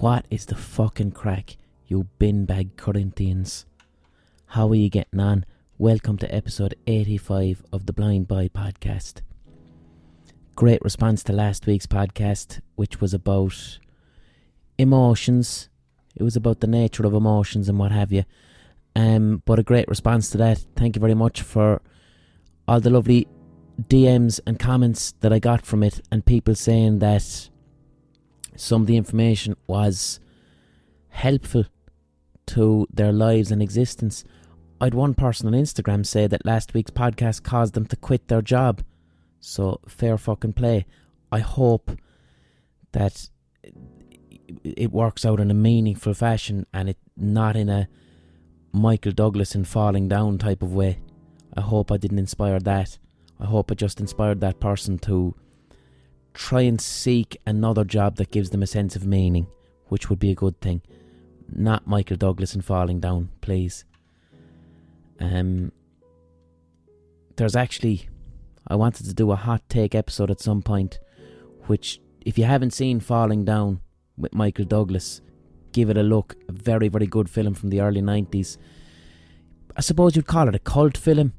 What is the fucking crack, you bin bag Corinthians? How are you getting on? Welcome to episode 85 of the Blind Boy podcast. Great response to last week's podcast, which was about emotions. It was about the nature of emotions and what have you. Um, but a great response to that. Thank you very much for all the lovely DMs and comments that I got from it, and people saying that some of the information was helpful to their lives and existence. I had one person on Instagram say that last week's podcast caused them to quit their job. So, fair fucking play. I hope that it works out in a meaningful fashion and it not in a Michael Douglas and falling down type of way. I hope I didn't inspire that. I hope I just inspired that person to try and seek another job that gives them a sense of meaning, which would be a good thing. Not Michael Douglas and falling down, please. Um, there's actually, I wanted to do a hot take episode at some point, which, if you haven't seen Falling Down with Michael Douglas, give it a look. A very, very good film from the early 90s. I suppose you'd call it a cult film.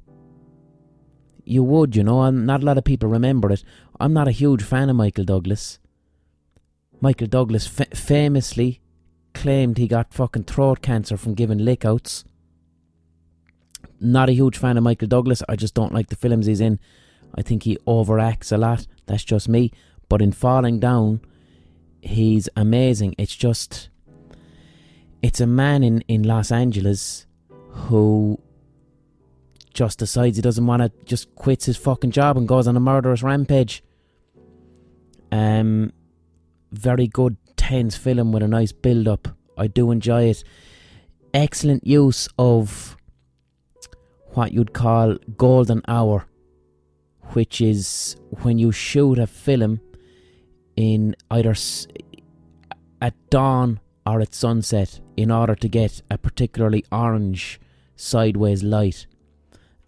You would, you know, and not a lot of people remember it. I'm not a huge fan of Michael Douglas. Michael Douglas fa- famously claimed he got fucking throat cancer from giving lickouts. Not a huge fan of Michael Douglas. I just don't like the films he's in. I think he overacts a lot. That's just me. But in Falling Down, he's amazing. It's just. It's a man in, in Los Angeles who just decides he doesn't want to, just quits his fucking job and goes on a murderous rampage. Um, very good, tense film with a nice build up. I do enjoy it. Excellent use of what you'd call golden hour, which is when you shoot a film in either at dawn or at sunset in order to get a particularly orange sideways light.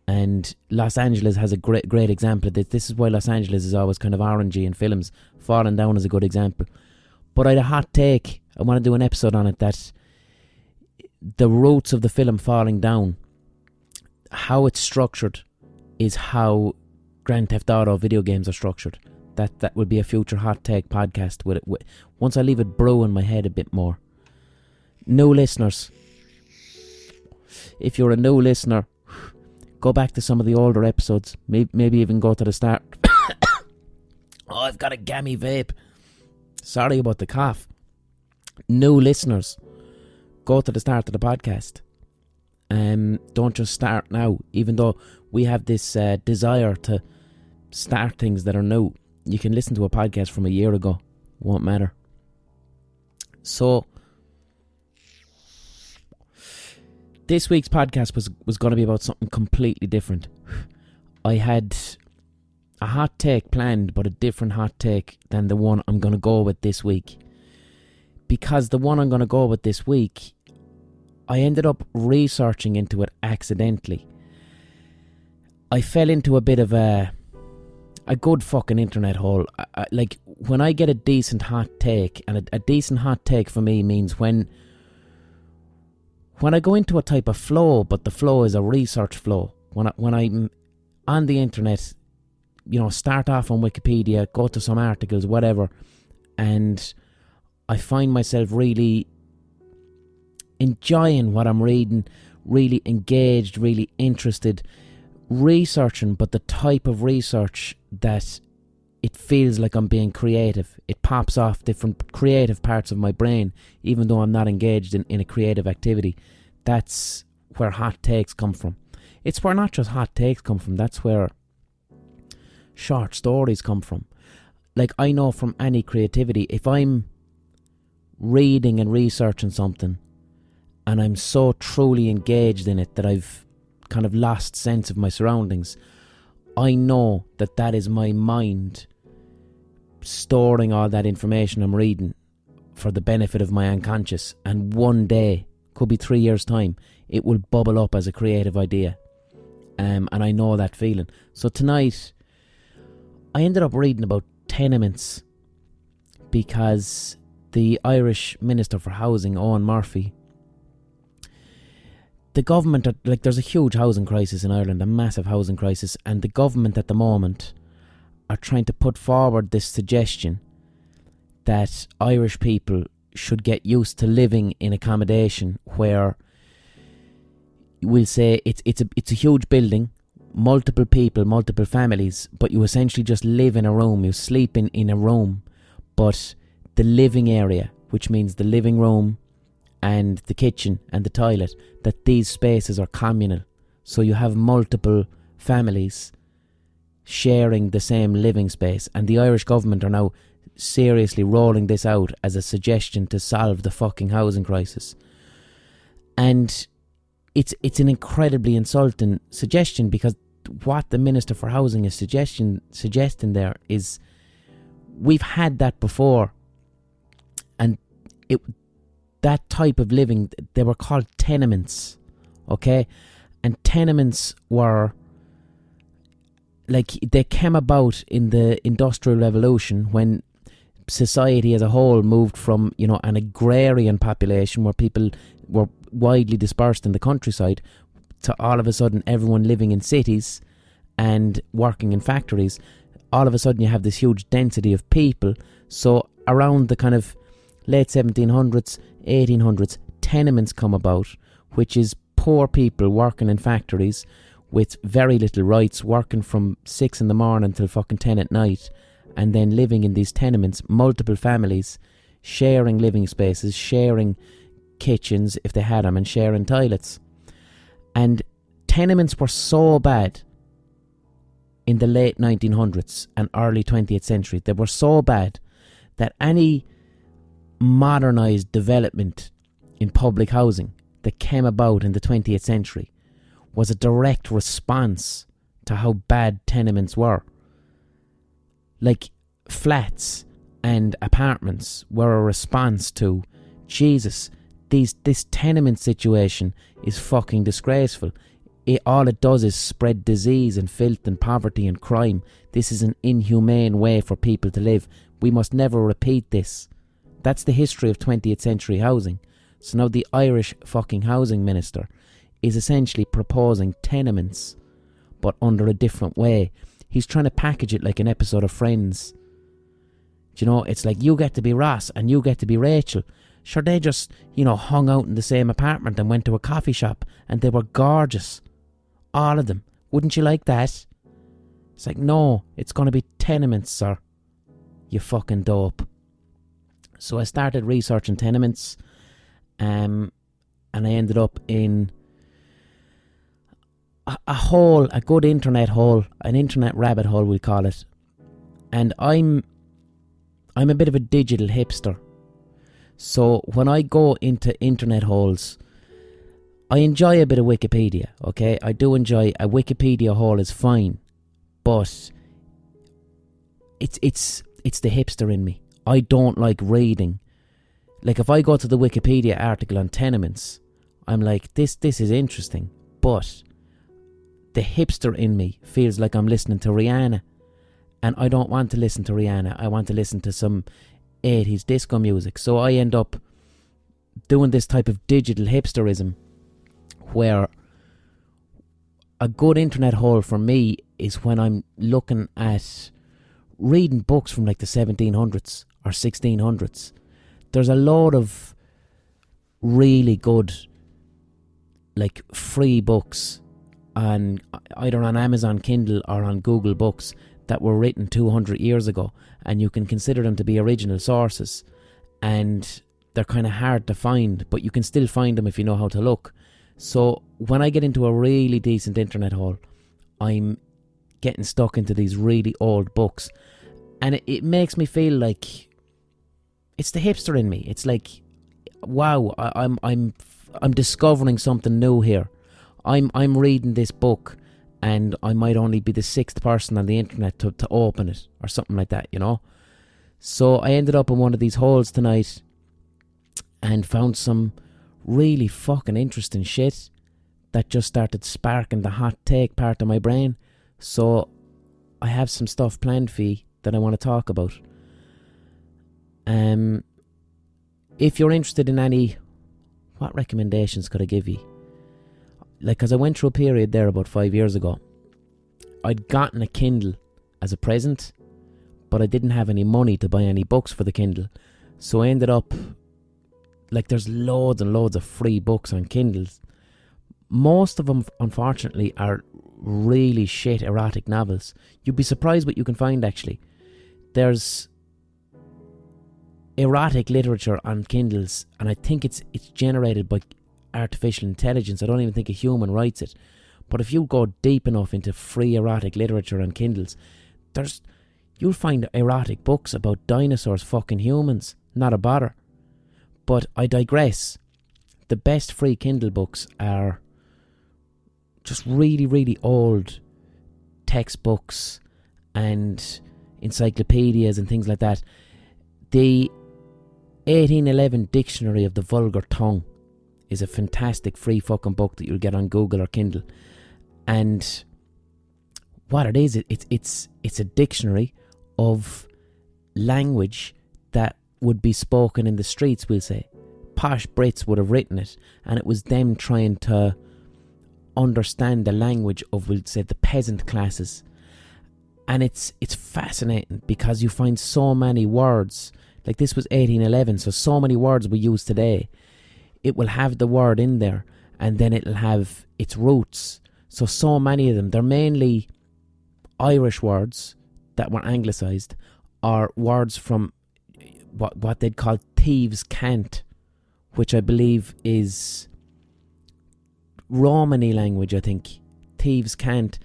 And Los Angeles has a great great example of this. This is why Los Angeles is always kind of orangey in films. Falling Down is a good example. But I had a hot take. I want to do an episode on it that the roots of the film Falling Down, how it's structured, is how Grand Theft Auto video games are structured. That that would be a future hot take podcast. With it, with, once I leave it brew in my head a bit more. New listeners, if you're a new listener, go back to some of the older episodes. Maybe, maybe even go to the start. oh, I've got a gammy vape. Sorry about the cough. New listeners, go to the start of the podcast. Um, don't just start now. Even though we have this uh, desire to start things that are new, you can listen to a podcast from a year ago. Won't matter. So, this week's podcast was was going to be about something completely different. I had a hot take planned, but a different hot take than the one I'm going to go with this week. Because the one I'm going to go with this week, I ended up researching into it accidentally. I fell into a bit of a a good fucking internet hole. I, I, like when I get a decent hot take, and a, a decent hot take for me means when when I go into a type of flow, but the flow is a research flow. When I, when I'm on the internet, you know, start off on Wikipedia, go to some articles, whatever, and I find myself really enjoying what I'm reading, really engaged, really interested, researching, but the type of research that it feels like I'm being creative. It pops off different creative parts of my brain, even though I'm not engaged in, in a creative activity. That's where hot takes come from. It's where not just hot takes come from, that's where short stories come from. Like, I know from any creativity, if I'm reading and researching something and I'm so truly engaged in it that I've kind of lost sense of my surroundings, I know that that is my mind storing all that information I'm reading for the benefit of my unconscious. And one day, could be three years' time, it will bubble up as a creative idea. Um, and I know that feeling. So tonight, I ended up reading about tenements because the Irish Minister for Housing, Eoghan Murphy, the government, like, there's a huge housing crisis in Ireland, a massive housing crisis, and the government at the moment are trying to put forward this suggestion that Irish people should get used to living in accommodation where we'll say it's it's a it's a huge building, multiple people, multiple families, but you essentially just live in a room, you sleep in, in a room, but the living area, which means the living room and the kitchen and the toilet, that these spaces are communal. So you have multiple families sharing the same living space, and the Irish government are now seriously rolling this out as a suggestion to solve the fucking housing crisis. And it's it's an incredibly insulting suggestion because what the Minister for Housing is suggesting suggesting there is we've had that before and it that type of living they were called tenements okay and tenements were like they came about in the industrial revolution when society as a whole moved from you know an agrarian population where people were widely dispersed in the countryside to all of a sudden everyone living in cities and working in factories. All of a sudden you have this huge density of people. So around the kind of late 1700s 1800s tenements come about which is poor people working in factories with very little rights working from 6 in the morning until fucking 10 at night and then living in these tenements, multiple families, sharing living spaces, sharing kitchens if they had them, and sharing toilets. And tenements were so bad in the late 1900s and early 20th century. They were so bad that any modernised development in public housing that came about in the 20th century was a direct response to how bad tenements were like flats and apartments were a response to Jesus. These this tenement situation is fucking disgraceful. It, all it does is spread disease and filth and poverty and crime. This is an inhumane way for people to live. We must never repeat this. That's the history of 20th century housing. So now the Irish fucking housing minister is essentially proposing tenements, but under a different way. He's trying to package it like an episode of Friends. Do you know, it's like you get to be Ross and you get to be Rachel. Sure, they just, you know, hung out in the same apartment and went to a coffee shop and they were gorgeous. All of them. Wouldn't you like that? It's like, no, it's going to be tenements, sir. You fucking dope. So I started researching tenements um, and I ended up in a, hole, a good internet hole, an internet rabbit hole, we'll call it. And I'm, I'm a bit of a digital hipster. So when I go into internet holes, I enjoy a bit of Wikipedia. Okay, I do enjoy a Wikipedia hole is fine, but it's it's it's the hipster in me. I don't like reading. Like if I go to the Wikipedia article on tenements, I'm like this this is interesting, but the hipster in me feels like I'm listening to Rihanna. And I don't want to listen to Rihanna. I want to listen to some 80s disco music. So I end up doing this type of digital hipsterism where a good internet hole for me is when I'm looking at reading books from like the 1700s or 1600s. There's a lot of really good like free books on either on Amazon Kindle or on Google Books that were written 200 years ago, and you can consider them to be original sources. And they're kind of hard to find, but you can still find them if you know how to look. So when I get into a really decent internet hole, I'm getting stuck into these really old books, and it, it makes me feel like it's the hipster in me. It's like, wow, I, I'm I'm I'm discovering something new here I'm I'm reading this book and I might only be the sixth person on the internet to, to open it or something like that, you know. So I ended up in one of these holes tonight and found some really fucking interesting shit that just started sparking the hot take part of my brain. So I have some stuff planned for you that I want to talk about. Um if you're interested in any, what recommendations could I give you? Like, because I went through a period there about five years ago. I'd gotten a Kindle as a present, but I didn't have any money to buy any books for the Kindle. So I ended up, like, there's loads and loads of free books on Kindles. Most of them, unfortunately, are really shit erotic novels. You'd be surprised what you can find, actually. There's erotic literature on Kindles, and I think it's it's generated by artificial intelligence. I don't even think a human writes it. But if you go deep enough into free erotic literature on Kindles, there's you'll find erotic books about dinosaurs fucking humans. Not a bother. But I digress. The best free Kindle books are just really, really old textbooks and encyclopedias and things like that. The 1811 Dictionary of the Vulgar Tongue is a fantastic free fucking book that you'll get on Google or Kindle. And what it is, it, it's it's it's a dictionary of language that would be spoken in the streets. We'll say posh Brits would have written it, and it was them trying to understand the language of, we'll say, the peasant classes. And it's it's fascinating because you find so many words. Like this was 1811, so so many words we use today. It will have the word in there, and then it'll have its roots. So so many of them, they're mainly Irish words that were anglicised are words from what what they'd call thieves' cant, which I believe is Romany language, I think. Thieves' cant,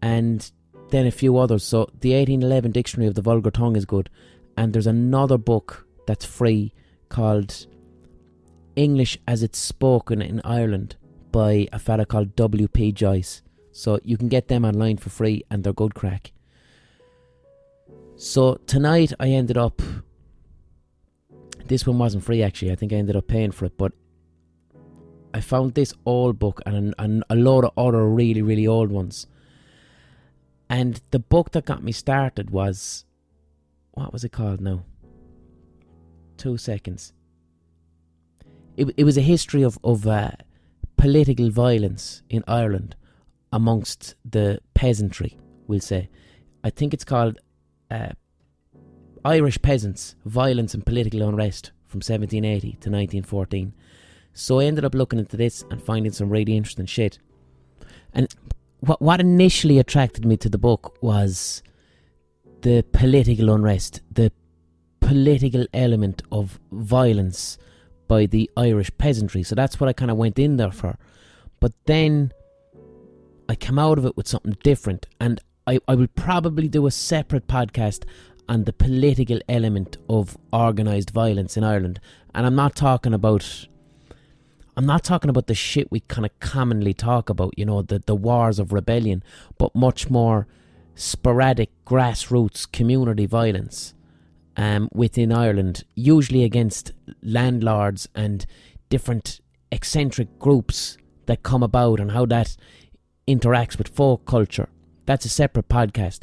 and then a few others. So the 1811 Dictionary of the Vulgar Tongue is good, and there's another book that's free called English as it's spoken in Ireland by a fella called W.P. Joyce. So you can get them online for free, and they're good crack. So tonight I ended up. This one wasn't free actually. I think I ended up paying for it, but I found this old book and, and a load of other really, really old ones. And the book that got me started was. What was it called now? Two seconds. It, it was a history of, of uh, political violence in Ireland amongst the peasantry, we'll say. I think it's called uh, Irish Peasants Violence and Political Unrest from 1780 to 1914. So I ended up looking into this and finding some really interesting shit. And what what initially attracted me to the book was the political unrest, the political element of violence by the Irish peasantry. So that's what I kind of went in there for. But then I came out of it with something different, and I, I will probably do a separate podcast on the political element of organised violence in Ireland. And I'm not talking about I'm not talking about the shit we kind of commonly talk about, you know, the, the wars of rebellion, but much more sporadic grassroots community violence um, within Ireland, usually against landlords and different eccentric groups that come about and how that interacts with folk culture. That's a separate podcast.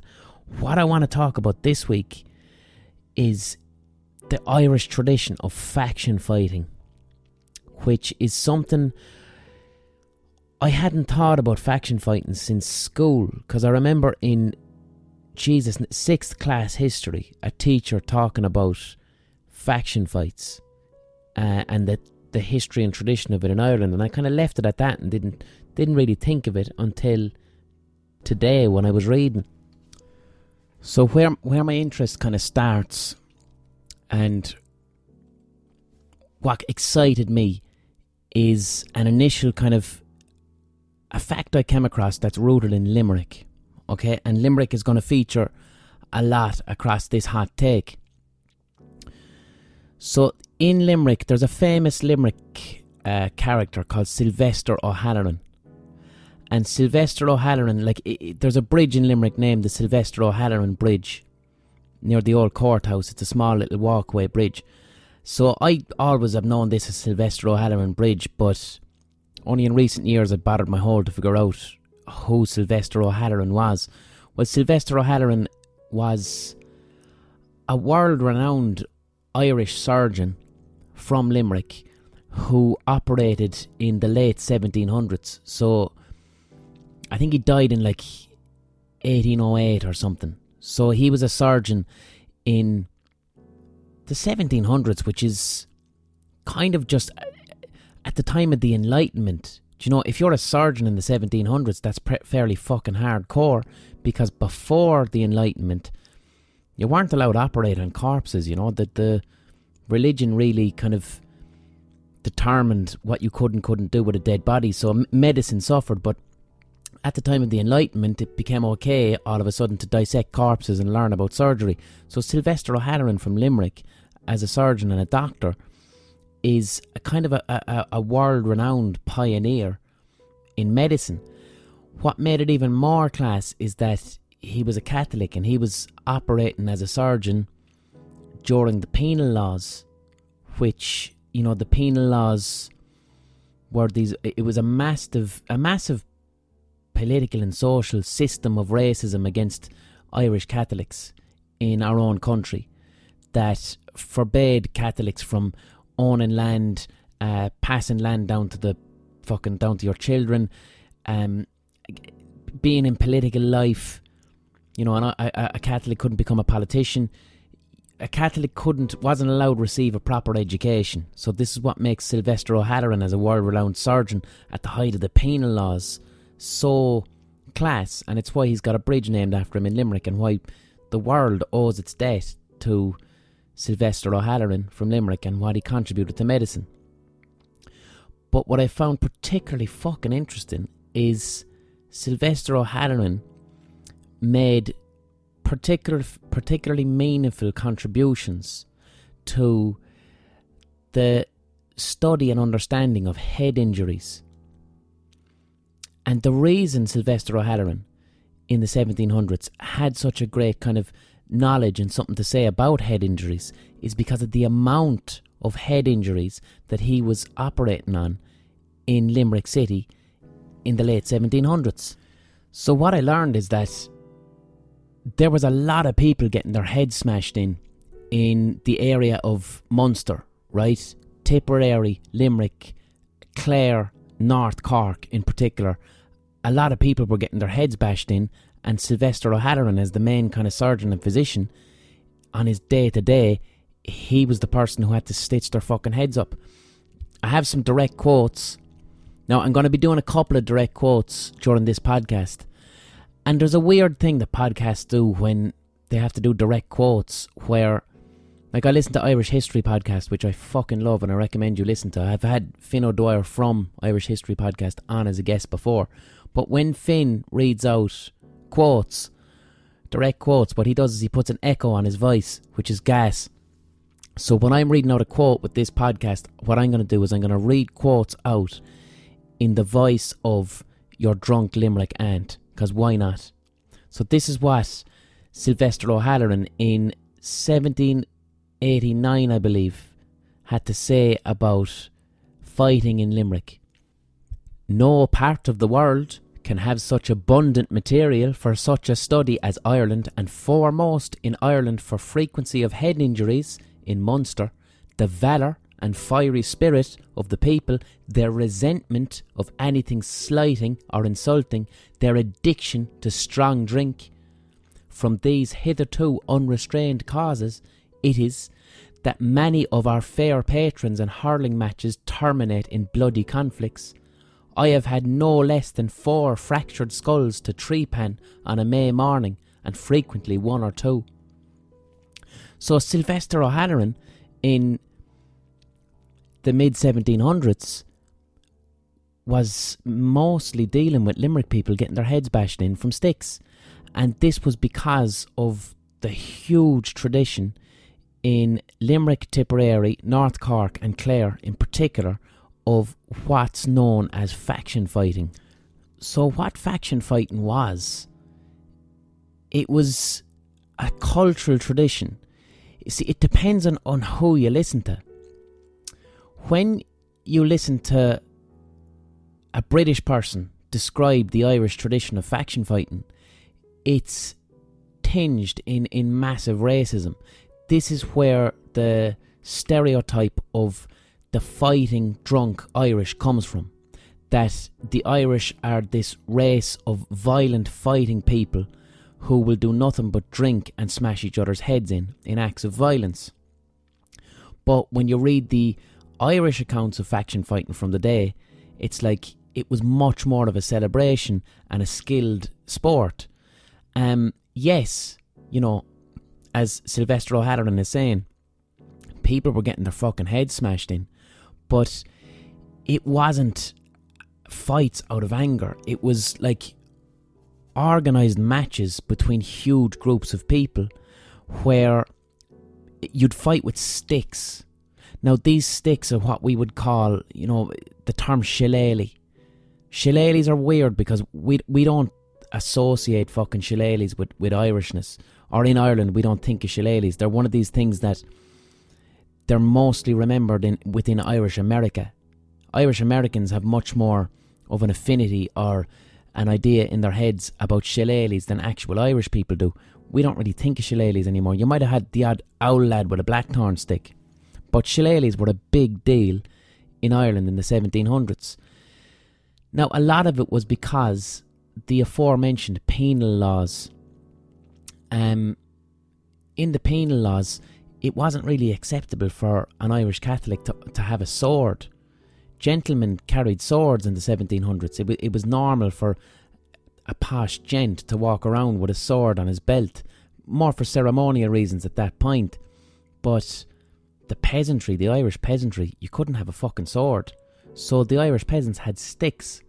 What I want to talk about this week is the Irish tradition of faction fighting which is something I hadn't thought about faction fighting since school because I remember in Jesus sixth class history a teacher talking about faction fights uh, and the the history and tradition of it in Ireland and I kind of left it at that and didn't didn't really think of it until today when I was reading so where where my interest kind of starts and what excited me is an initial kind of a fact I came across that's rooted in Limerick. Okay, and Limerick is going to feature a lot across this hot take. So in Limerick, there's a famous Limerick uh, character called Sylvester O'Halloran. And Sylvester O'Halloran, like, it, it, there's a bridge in Limerick named the Sylvester O'Halloran Bridge near the old courthouse. It's a small little walkway bridge. So I always have known this as Sylvester O'Halloran Bridge, but only in recent years I battered my hole to figure out who Sylvester O'Halloran was. Well, Sylvester O'Halloran was a world renowned Irish surgeon from Limerick who operated in the late 1700s. So I think he died in like 1808 or something. So he was a surgeon in the 1700s, which is kind of just uh, at the time of the Enlightenment. Do you know, if you're a surgeon in the 1700s, that's pre- fairly fucking hardcore because before the Enlightenment, you weren't allowed to operate on corpses, you know, that the religion really kind of determined what you could and couldn't do with a dead body. So medicine suffered, but at the time of the Enlightenment, it became okay all of a sudden to dissect corpses and learn about surgery. So Sylvester O'Halloran from Limerick, as a surgeon and a doctor, is a kind of a, a, a world renowned pioneer in medicine. What made it even more class is that he was a Catholic and he was operating as a surgeon during the penal laws, which, you know, the penal laws were these it was a massive a massive political and social system of racism against Irish Catholics in our own country that forbade Catholics from owning land, uh, passing land down to the fucking down to your children, um, being in political life. You know, and Catholic couldn't become a politician. A Catholic couldn't wasn't allowed to receive a proper education. So this is what makes Sylvester O'Halloran as a world-renowned surgeon at the height of the penal laws so class, and it's why he's got a bridge named after him in Limerick, and why the world owes its debt to Sylvester O'Halloran from Limerick and what he contributed to medicine. But what I found particularly fucking interesting is Sylvester O'Halloran made particular, particularly meaningful contributions to the study and understanding of head injuries and the reason Sylvester O'Halloran in the 1700s had such a great kind of knowledge and something to say about head injuries is because of the amount of head injuries that he was operating on in Limerick City in the late 1700s. So, what I learned is that there was a lot of people getting their heads smashed in in the area of Munster, right? Tipperary, Limerick, Clare, North Cork in particular a lot of people were getting their heads bashed in, and Sylvester O'Halloran, as the main kind of surgeon and physician, on his day to day, he was the person who had to stitch their fucking heads up. I have some direct quotes. Now, I'm going to be doing a couple of direct quotes during this podcast. And there's a weird thing that podcasts do when they have to do direct quotes where like I listen to Irish History podcast, which I fucking love and I recommend you listen to. I've had Fin O'Dwyer from Irish History podcast on as a guest before, but when Finn reads out quotes, direct quotes, what he does is he puts an echo on his voice, which is gas. So when I'm reading out a quote with this podcast, what I'm going to do is I'm going to read quotes out in the voice of your drunk Limerick aunt, because why not? So this is what Sylvester O'Halloran in 1789, I believe, had to say about fighting in Limerick. No part of the world can have such abundant material for such a study as Ireland, and foremost in Ireland for frequency of head injuries in Munster, the valour and fiery spirit of the people, their resentment of anything slighting or insulting, their addiction to strong drink. From these hitherto unrestrained causes, it is that many of our fair patrons and hurling matches terminate in bloody conflicts. I have had no less than four fractured skulls to trepan on a May morning, and frequently one or two. So Sylvester O'Halloran in the mid 1700s was mostly dealing with Limerick people getting their heads bashed in from sticks. And this was because of the huge tradition in Limerick, Tipperary, North Cork, and Clare in particular of what's known as faction fighting. So, what faction fighting was, it was a cultural tradition. You see, it depends on, on who you listen to. When you listen to a British person describe the Irish tradition of faction fighting, it's tinged in, in massive racism. This is where the stereotype of the fighting drunk Irish comes from. That the Irish are this race of violent fighting people who will do nothing but drink and smash each other's heads in in acts of violence. But when you read the Irish accounts of faction fighting from the day, it's like it was much more of a celebration and a skilled sport. Um, yes, you know, as Sylvester O'Halloran is saying, people were getting their fucking heads smashed in, but it wasn't fights out of anger. It was like organized matches between huge groups of people where you'd fight with sticks. Now, these sticks are what we would call, you know, the term shillelagh. Shillelaghs are weird because we we don't associate fucking shillelaghs with, with Irishness. Or in Ireland, we don't think of shillelaghs. They're one of these things that they're mostly remembered in within Irish America. Irish Americans have much more of an affinity or an idea in their heads about shillelaghs than actual Irish people do. We don't really think of shillelaghs anymore. You might have had the odd owl lad with a blackthorn stick, but shillelaghs were a big deal in Ireland in the 1700s. Now, a lot of it was because the aforementioned penal laws. Um, in the penal laws, it wasn't really acceptable for an Irish Catholic to, to have a sword. Gentlemen carried swords in the 1700s. It, w- it was normal for a posh gent to walk around with a sword on his belt, more for ceremonial reasons at that point. But the peasantry, the Irish peasantry, you couldn't have a fucking sword. So the Irish peasants had sticks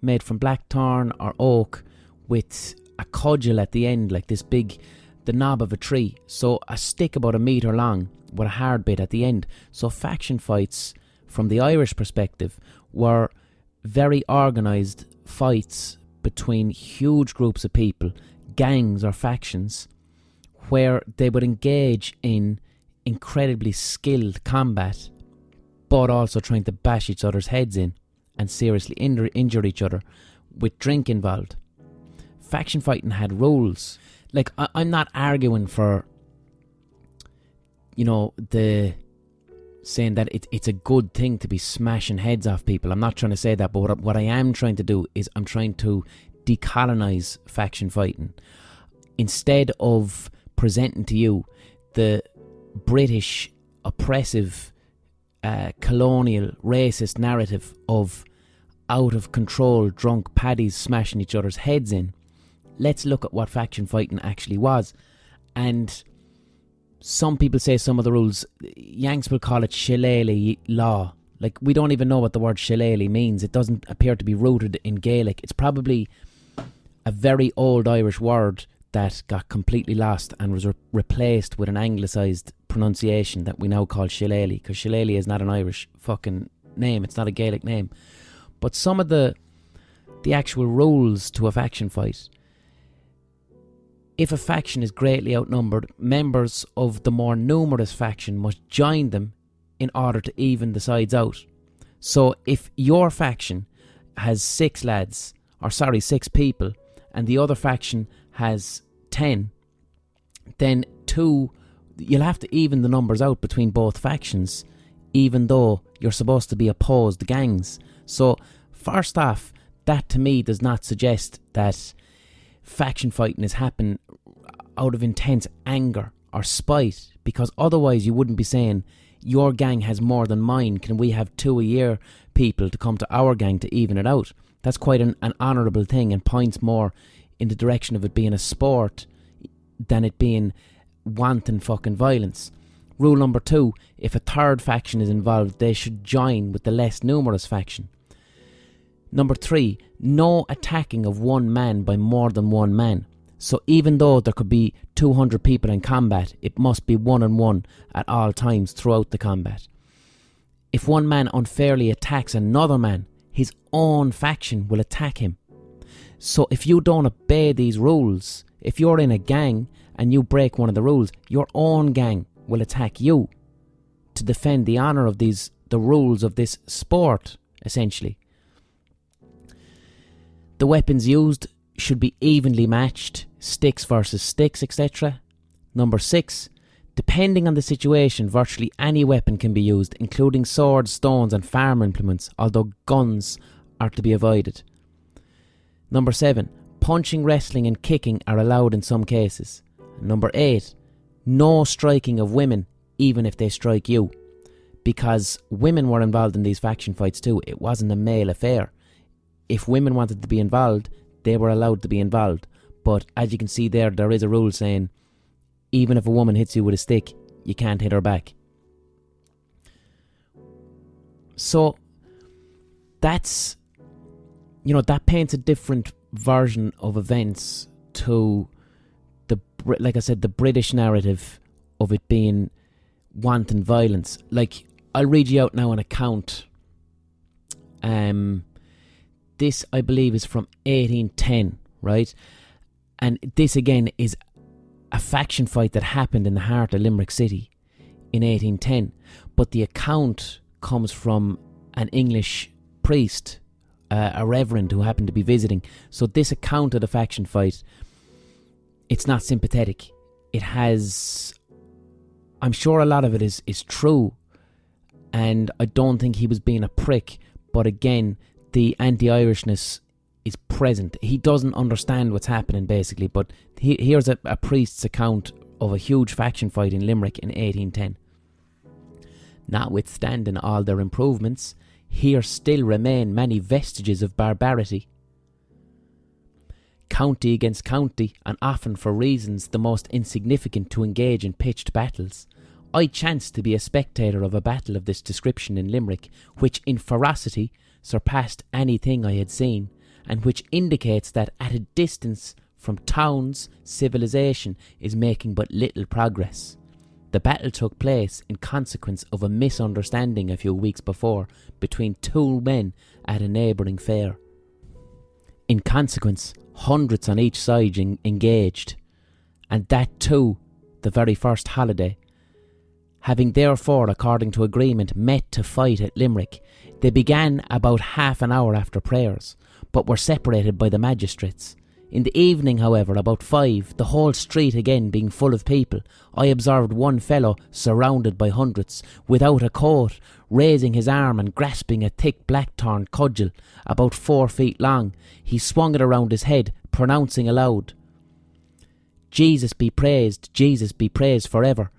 made from blackthorn or oak with a cudgel at the end, like this big, the knob of a tree. So a stick about a metre long with a hard bit at the end. So faction fights, from the Irish perspective, were very organised fights between huge groups of people, gangs or factions, where they would engage in incredibly skilled combat, but also trying to bash each other's heads in and seriously injure, injure each other with drink involved. Faction fighting had rules. Like, I, I'm not arguing for, you know, the saying that it, it's a good thing to be smashing heads off people. I'm not trying to say that, but what, what I am trying to do is I'm trying to decolonize faction fighting. Instead of presenting to you the British oppressive uh, colonial racist narrative of out of control drunk paddies smashing each other's heads in, let's look at what faction fighting actually was. And some people say some of the rules, Yanks will call it shillelagh law. Like, we don't even know what the word shillelagh means. It doesn't appear to be rooted in Gaelic. It's probably a very old Irish word that got completely lost and was re- replaced with an anglicised pronunciation that we now call shillelagh because shillelagh is not an Irish fucking name. It's not a Gaelic name. But some of the the actual rules to a faction fight. If a faction is greatly outnumbered, members of the more numerous faction must join them in order to even the sides out. So if your faction has six lads, or sorry, six people, and the other faction has ten, then two you'll have to even the numbers out between both factions, even though you're supposed to be opposed gangs. So, first off, that to me does not suggest that faction fighting is happening out of intense anger or spite, because otherwise you wouldn't be saying your gang has more than mine. Can we have two a year people to come to our gang to even it out? That's quite an, an honourable thing and points more in the direction of it being a sport than it being wanton fucking violence. Rule number two if a third faction is involved, they should join with the less numerous faction. Number three, no attacking of one man by more than one man. So even though there could be 200 people in combat, it must be one on one at all times throughout the combat. If one man unfairly attacks another man, his own faction will attack him. So if you don't obey these rules, if you're in a gang and you break one of the rules, your own gang will attack you to defend the honour of these the rules of this sport, essentially. The weapons used should be evenly matched, sticks versus sticks, etc. Number six, Depending on the situation, virtually any weapon can be used, including swords, stones, and farm implements, although guns are to be avoided. Number 7. Punching, wrestling, and kicking are allowed in some cases. Number 8. No striking of women, even if they strike you. Because women were involved in these faction fights too. It wasn't a male affair. If women wanted to be involved, they were allowed to be involved. But as you can see there, there is a rule saying even if a woman hits you with a stick, you can't hit her back. So that's you know that paints a different version of events to the like I said the British narrative of it being wanton violence. Like I'll read you out now an account. Um, this I believe is from 1810, right? And this again is a faction fight that happened in the heart of Limerick City in 1810. But the account comes from an English priest, uh, a reverend who happened to be visiting. So this account of the faction fight, it's not sympathetic. It has, I'm sure a lot of it is is true, and I don't think he was being a prick. But again, the anti-Irishness is present. He doesn't understand what's happening, basically. But he, here's a, a priest's account of a huge faction fight in Limerick in 1810. Notwithstanding all their improvements, here still remain many vestiges of barbarity. County against county, and often for reasons the most insignificant to engage in pitched battles. I chanced to be a spectator of a battle of this description in Limerick, which in ferocity surpassed anything I had seen, and which indicates that at a distance from towns, civilization is making but little progress. The battle took place in consequence of a misunderstanding a few weeks before between two men at a neighbouring fair. In consequence, hundreds on each side engaged, and that too the very first holiday. Having therefore, according to agreement, met to fight at Limerick, they began about half an hour after prayers, but were separated by the magistrates. In the evening, however, about five, the whole street again being full of people, I observed one fellow surrounded by hundreds, without a coat, raising his arm and grasping a thick blackthorn cudgel about four feet long. He swung it around his head, pronouncing aloud, Jesus be praised, Jesus be praised forever.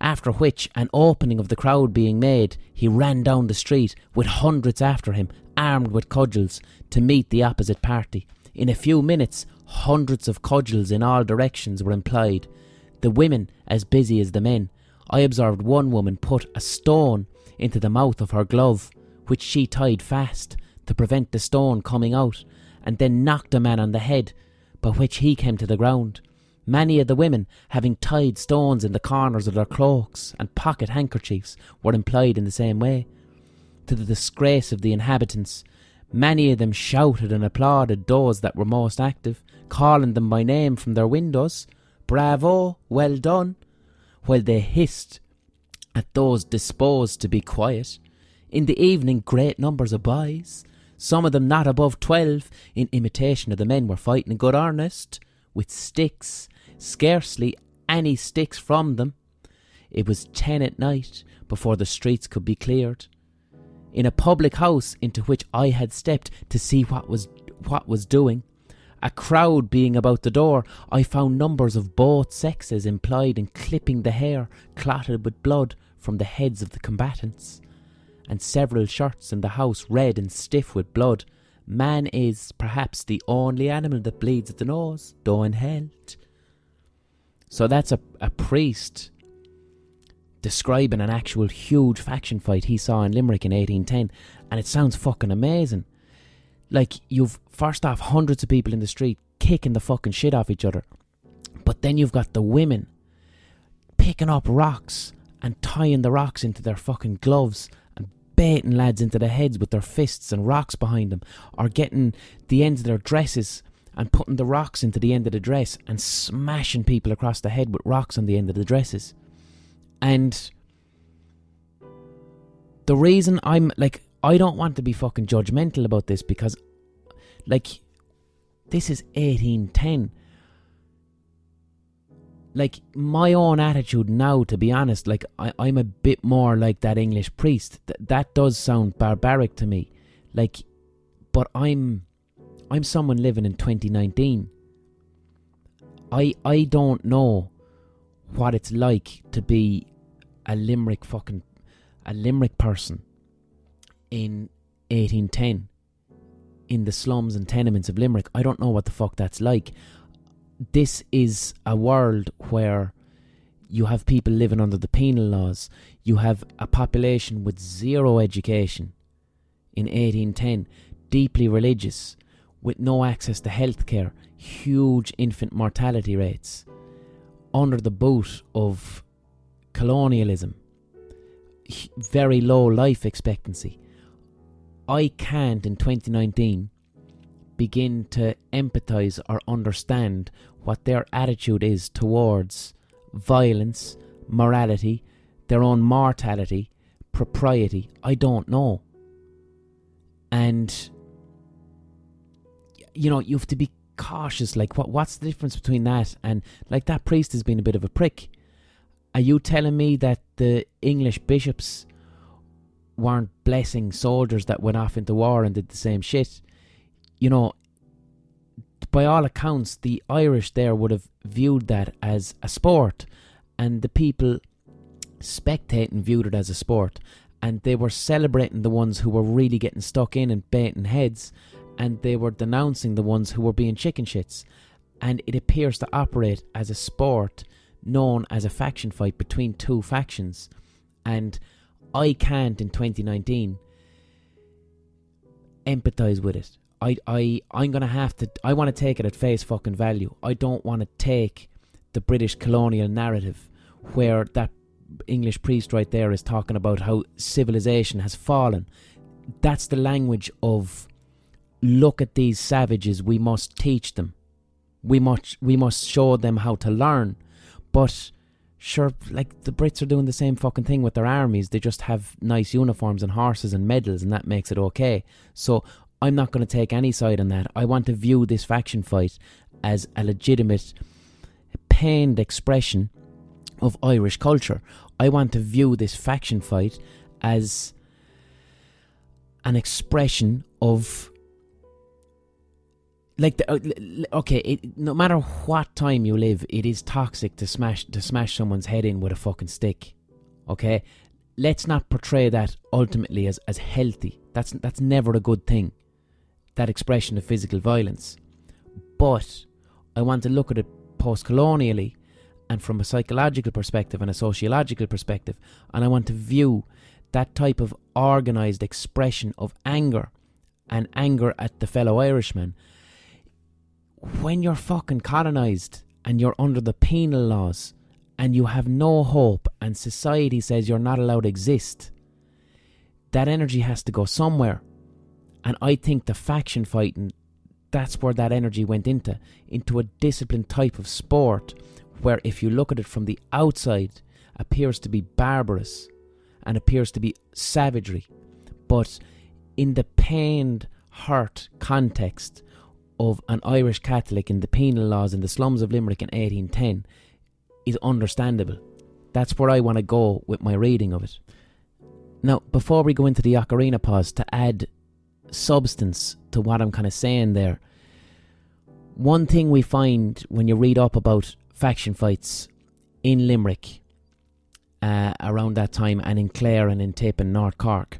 After which, an opening of the crowd being made, he ran down the street, with hundreds after him, armed with cudgels, to meet the opposite party. In a few minutes, hundreds of cudgels in all directions were employed, the women as busy as the men. I observed one woman put a stone into the mouth of her glove, which she tied fast to prevent the stone coming out, and then knocked a man on the head, by which he came to the ground. Many of the women, having tied stones in the corners of their cloaks and pocket handkerchiefs, were employed in the same way. To the disgrace of the inhabitants, many of them shouted and applauded those that were most active, calling them by name from their windows, Bravo, well done, while they hissed at those disposed to be quiet. In the evening, great numbers of boys, some of them not above twelve, in imitation of the men, were fighting in good earnest, with sticks scarcely any sticks from them. It was ten at night before the streets could be cleared. In a public house into which I had stepped to see what was what was doing, a crowd being about the door, I found numbers of both sexes employed in clipping the hair clotted with blood from the heads of the combatants, and several shirts in the house red and stiff with blood. Man is perhaps the only animal that bleeds at the nose, though in health. So that's a, a priest describing an actual huge faction fight he saw in Limerick in 1810, and it sounds fucking amazing. Like, you've first off hundreds of people in the street kicking the fucking shit off each other, but then you've got the women picking up rocks and tying the rocks into their fucking gloves and baiting lads into the heads with their fists and rocks behind them, or getting the ends of their dresses and putting the rocks into the end of the dress and smashing people across the head with rocks on the end of the dresses. And the reason I'm like, I don't want to be fucking judgmental about this because, like, this is 1810. like my own attitude now, to be honest, like I, I'm a bit more like that English priest. Th- that does sound barbaric to me, like, but I'm, I'm someone living in 2019. I I don't know what it's like to be a Limerick fucking a Limerick person in 1810 in the slums and tenements of Limerick. I don't know what the fuck that's like. This is a world where you have people living under the penal laws. You have a population with zero education in 1810, deeply religious, with no access to healthcare, huge infant mortality rates, under the boot of colonialism, very low life expectancy. I can't in 2019 begin to empathize or understand what their attitude is towards violence, morality, their own mortality, propriety. I don't know. And you know, you have to be cautious. Like, what what's the difference between that and like that priest has been a bit of a prick? Are you telling me that the English bishops weren't blessing soldiers that went off into war and did the same shit? You know, by all accounts, the Irish there would have viewed that as a sport, and the people spectating viewed it as a sport, and they were celebrating the ones who were really getting stuck in and baiting heads, and they were denouncing the ones who were being chicken shits. And it appears to operate as a sport known as a faction fight between two factions. And I can't in 2019 empathize with it. I, I, I'm gonna have to. I want to take it at face fucking value. I don't want to take the British colonial narrative where that English priest right there is talking about how civilization has fallen. That's the language of look at these savages, we must teach them. We must we must show them how to learn. But sure, like the Brits are doing the same fucking thing with their armies. They just have nice uniforms and horses and medals, and that makes it okay. So I'm not going to take any side on that. I want to view this faction fight as a legitimate, pained expression of Irish culture. I want to view this faction fight as an expression of like the, uh, okay it, no matter what time you live it is toxic to smash to smash someone's head in with a fucking stick okay? Let's not portray that ultimately as as healthy. That's that's never a good thing that expression of physical violence. But i want to look at it post-colonially and from a psychological perspective and a sociological perspective and i want to view that type of organized expression of anger and anger at the fellow irishman when you're fucking colonized and you're under the penal laws and you have no hope and society says you're not allowed to exist, that energy has to go somewhere. And I think the faction fighting, that's where that energy went into, into a disciplined type of sport where if you look at it from the outside, appears to be barbarous and appears to be savagery. But in the pained, hurt context of an Irish Catholic in the penal laws in the slums of Limerick in 1810 is understandable. That's where I want to go with my reading of it. Now, before we go into the ocarina pause, to add substance to what I'm kind of saying there, one thing we find when you read up about faction fights in Limerick uh, around that time and in Clare and in Tip and North Cork,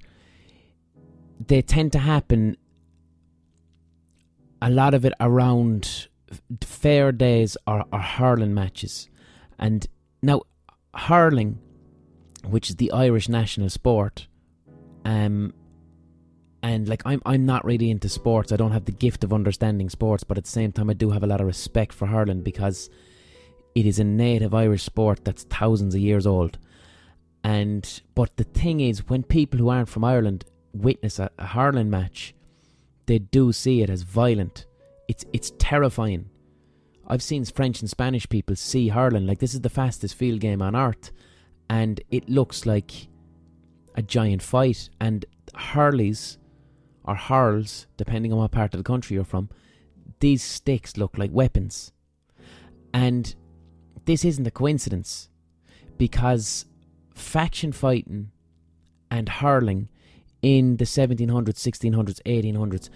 they tend to happen a lot of it around fair days or, or hurling matches. And now, hurling, which is the Irish national sport, um, and like I'm I'm not really into sports. I don't have the gift of understanding sports, but at the same time I do have a lot of respect for hurling because it is a native Irish sport that's thousands of years old. And but the thing is when people who aren't from Ireland witness a, a hurling match, they do see it as violent. It's it's terrifying. I've seen French and Spanish people see hurling like this is the fastest field game on earth, and it looks like a giant fight. And hurleys or hurls, depending on what part of the country you're from, these sticks look like weapons. And this isn't a coincidence because faction fighting and hurling in the 1700s, 1600s, 1800s,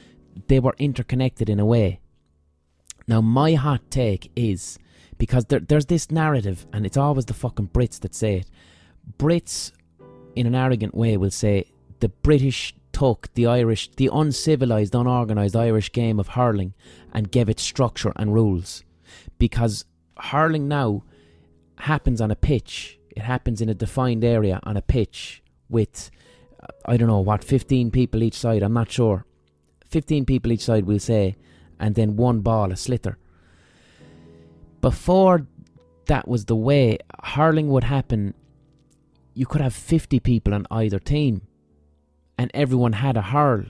they were interconnected in a way. Now, my hot take is because there, there's this narrative, and it's always the fucking Brits that say it. Brits, in an arrogant way, will say the British took the Irish, the uncivilized, unorganized Irish game of hurling and gave it structure and rules. Because hurling now happens on a pitch, it happens in a defined area on a pitch with, I don't know, what, 15 people each side, I'm not sure. 15 people each side, we'll say, and then one ball, a sliotar. Before that was the way hurling would happen, you could have 50 people on either team and everyone had a hurl,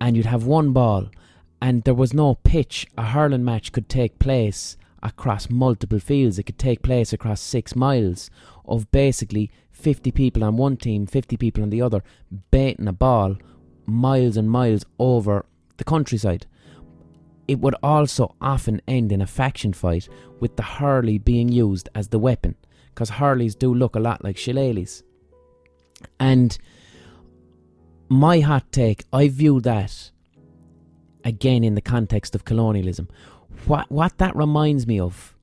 and you'd have one ball, and there was no pitch. A hurling match could take place across multiple fields. It could take place across six miles of basically 50 people on one team, 50 people on the other, baiting a ball miles and miles over the countryside. It would also often end in a faction fight with the hurley being used as the weapon, because hurleys do look a lot like shillelaghs. And my hot take, I view that again in the context of colonialism. What what that reminds me of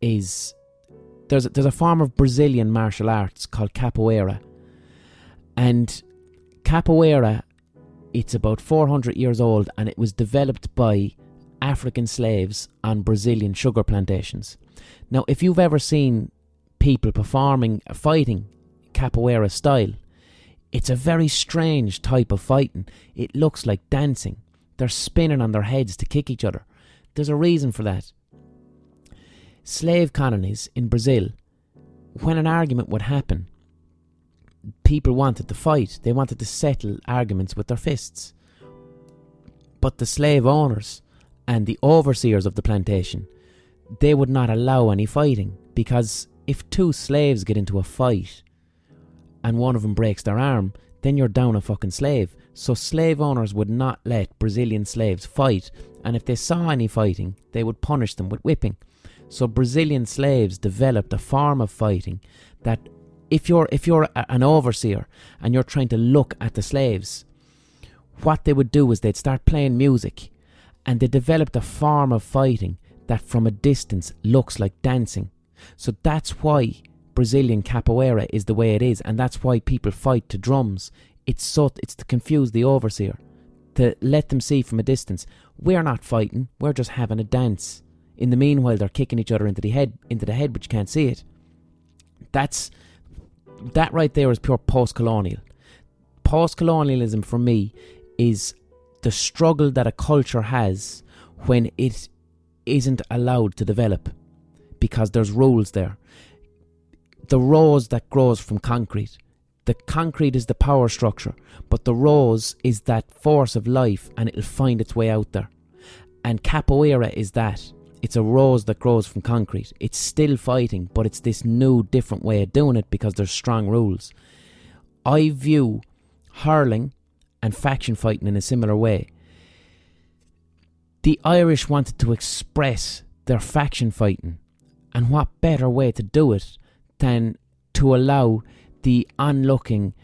is there's a, there's a form of Brazilian martial arts called capoeira, and capoeira it's about 400 years old and it was developed by African slaves on Brazilian sugar plantations. Now, if you've ever seen people performing fighting capoeira style, it's a very strange type of fighting. It looks like dancing. They're spinning on their heads to kick each other. There's a reason for that. Slave colonies in Brazil, when an argument would happen, people wanted to fight. They wanted to settle arguments with their fists. But the slave owners and the overseers of the plantation, they would not allow any fighting because if two slaves get into a fight, and one of them breaks their arm, then you're down a fucking slave. So slave owners would not let Brazilian slaves fight, and if they saw any fighting, they would punish them with whipping. So Brazilian slaves developed a form of fighting that if you're if you're a, an overseer and you're trying to look at the slaves, what they would do is they'd start playing music and they developed a form of fighting that from a distance looks like dancing. So that's why Brazilian capoeira is the way it is, and that's why people fight to drums. It's so it's to confuse the overseer, to let them see from a distance we're not fighting, we're just having a dance. In the meanwhile, they're kicking each other into the head, into the head, but you can't see it. That's that right there is pure post-colonial. Post-colonialism for me is the struggle that a culture has when it isn't allowed to develop because there's rules there the rose that grows from concrete. The concrete is the power structure, but the rose is that force of life and it'll find its way out there. And capoeira is that. It's a rose that grows from concrete. It's still fighting, but it's this new, different way of doing it because there's strong rules. I view hurling and faction fighting in a similar way. The Irish wanted to express their faction fighting, and what better way to do it than to allow the onlooking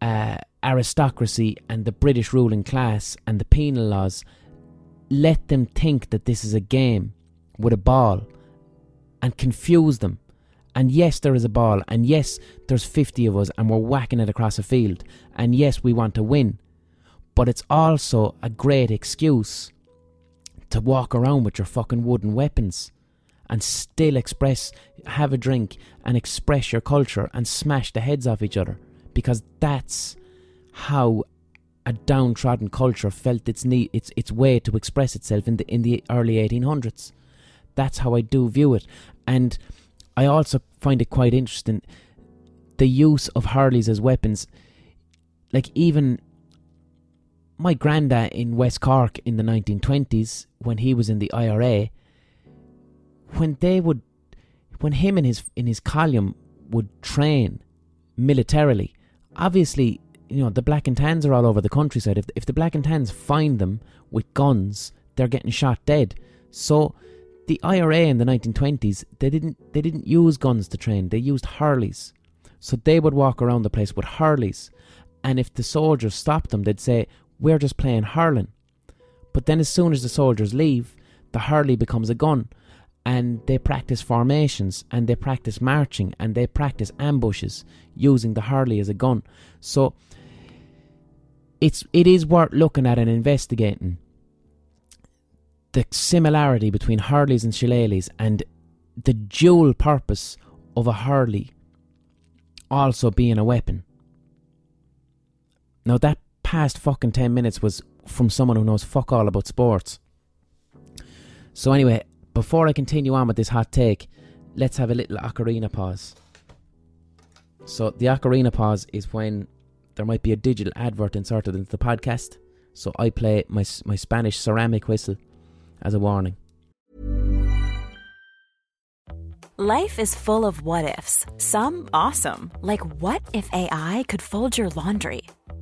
uh, aristocracy and the British ruling class and the penal laws let them think that this is a game with a ball and confuse them. And yes, there is a ball, and yes, there's 50 of us, and we're whacking it across a field, and yes, we want to win. But it's also a great excuse to walk around with your fucking wooden weapons and still express, have a drink and express your culture and smash the heads off each other because that's how a downtrodden culture felt its need, its its way to express itself in the in the early 1800s. That's how I do view it, and I also find it quite interesting the use of hurleys as weapons. Like even my granddad in West Cork in the 1920s, when he was in the IRA, when they would, when him and his in his column would train militarily, obviously, you know, the black and tans are all over the countryside. If if the black and tans find them with guns, they're getting shot dead. So the IRA in the 1920s, they didn't they didn't use guns to train. They used hurleys. So they would walk around the place with hurleys. And if the soldiers stopped them, they'd say, "We're just playing hurling." But then as soon as the soldiers leave, the hurley becomes a gun. And they practice formations and they practice marching and they practice ambushes using the hurley as a gun. So it's it is worth looking at and investigating the similarity between hurleys and shillelaghs and the dual purpose of a hurley also being a weapon. Now, that past fucking 10 minutes was from someone who knows fuck all about sports. So, anyway, before I continue on with this hot take, let's have a little ocarina pause. So, the ocarina pause is when there might be a digital advert inserted into the podcast. So, I play my, my Spanish ceramic whistle as a warning. Life is full of what ifs, some awesome, like what if AI could fold your laundry?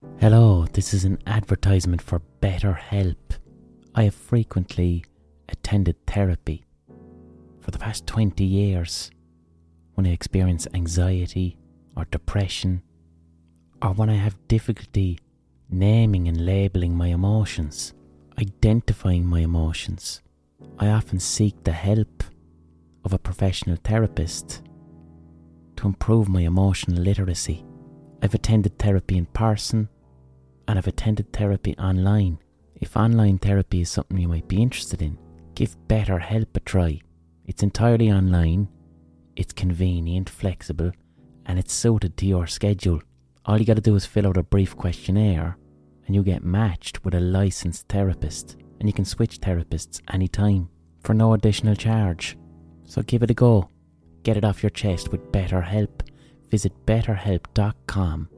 Hello, this is an advertisement for BetterHelp. I have frequently attended therapy for the past 20 years when I experience anxiety or depression or when I have difficulty naming and labeling my emotions, identifying my emotions. I often seek the help of a professional therapist to improve my emotional literacy. I've attended therapy in person and I've attended therapy online. If online therapy is something you might be interested in, give BetterHelp a try. It's entirely online, it's convenient, flexible, and it's suited to your schedule. All you gotta do is fill out a brief questionnaire and you get matched with a licensed therapist and you can switch therapists anytime for no additional charge. So give it a go. Get it off your chest with BetterHelp. Visit betterhelp.com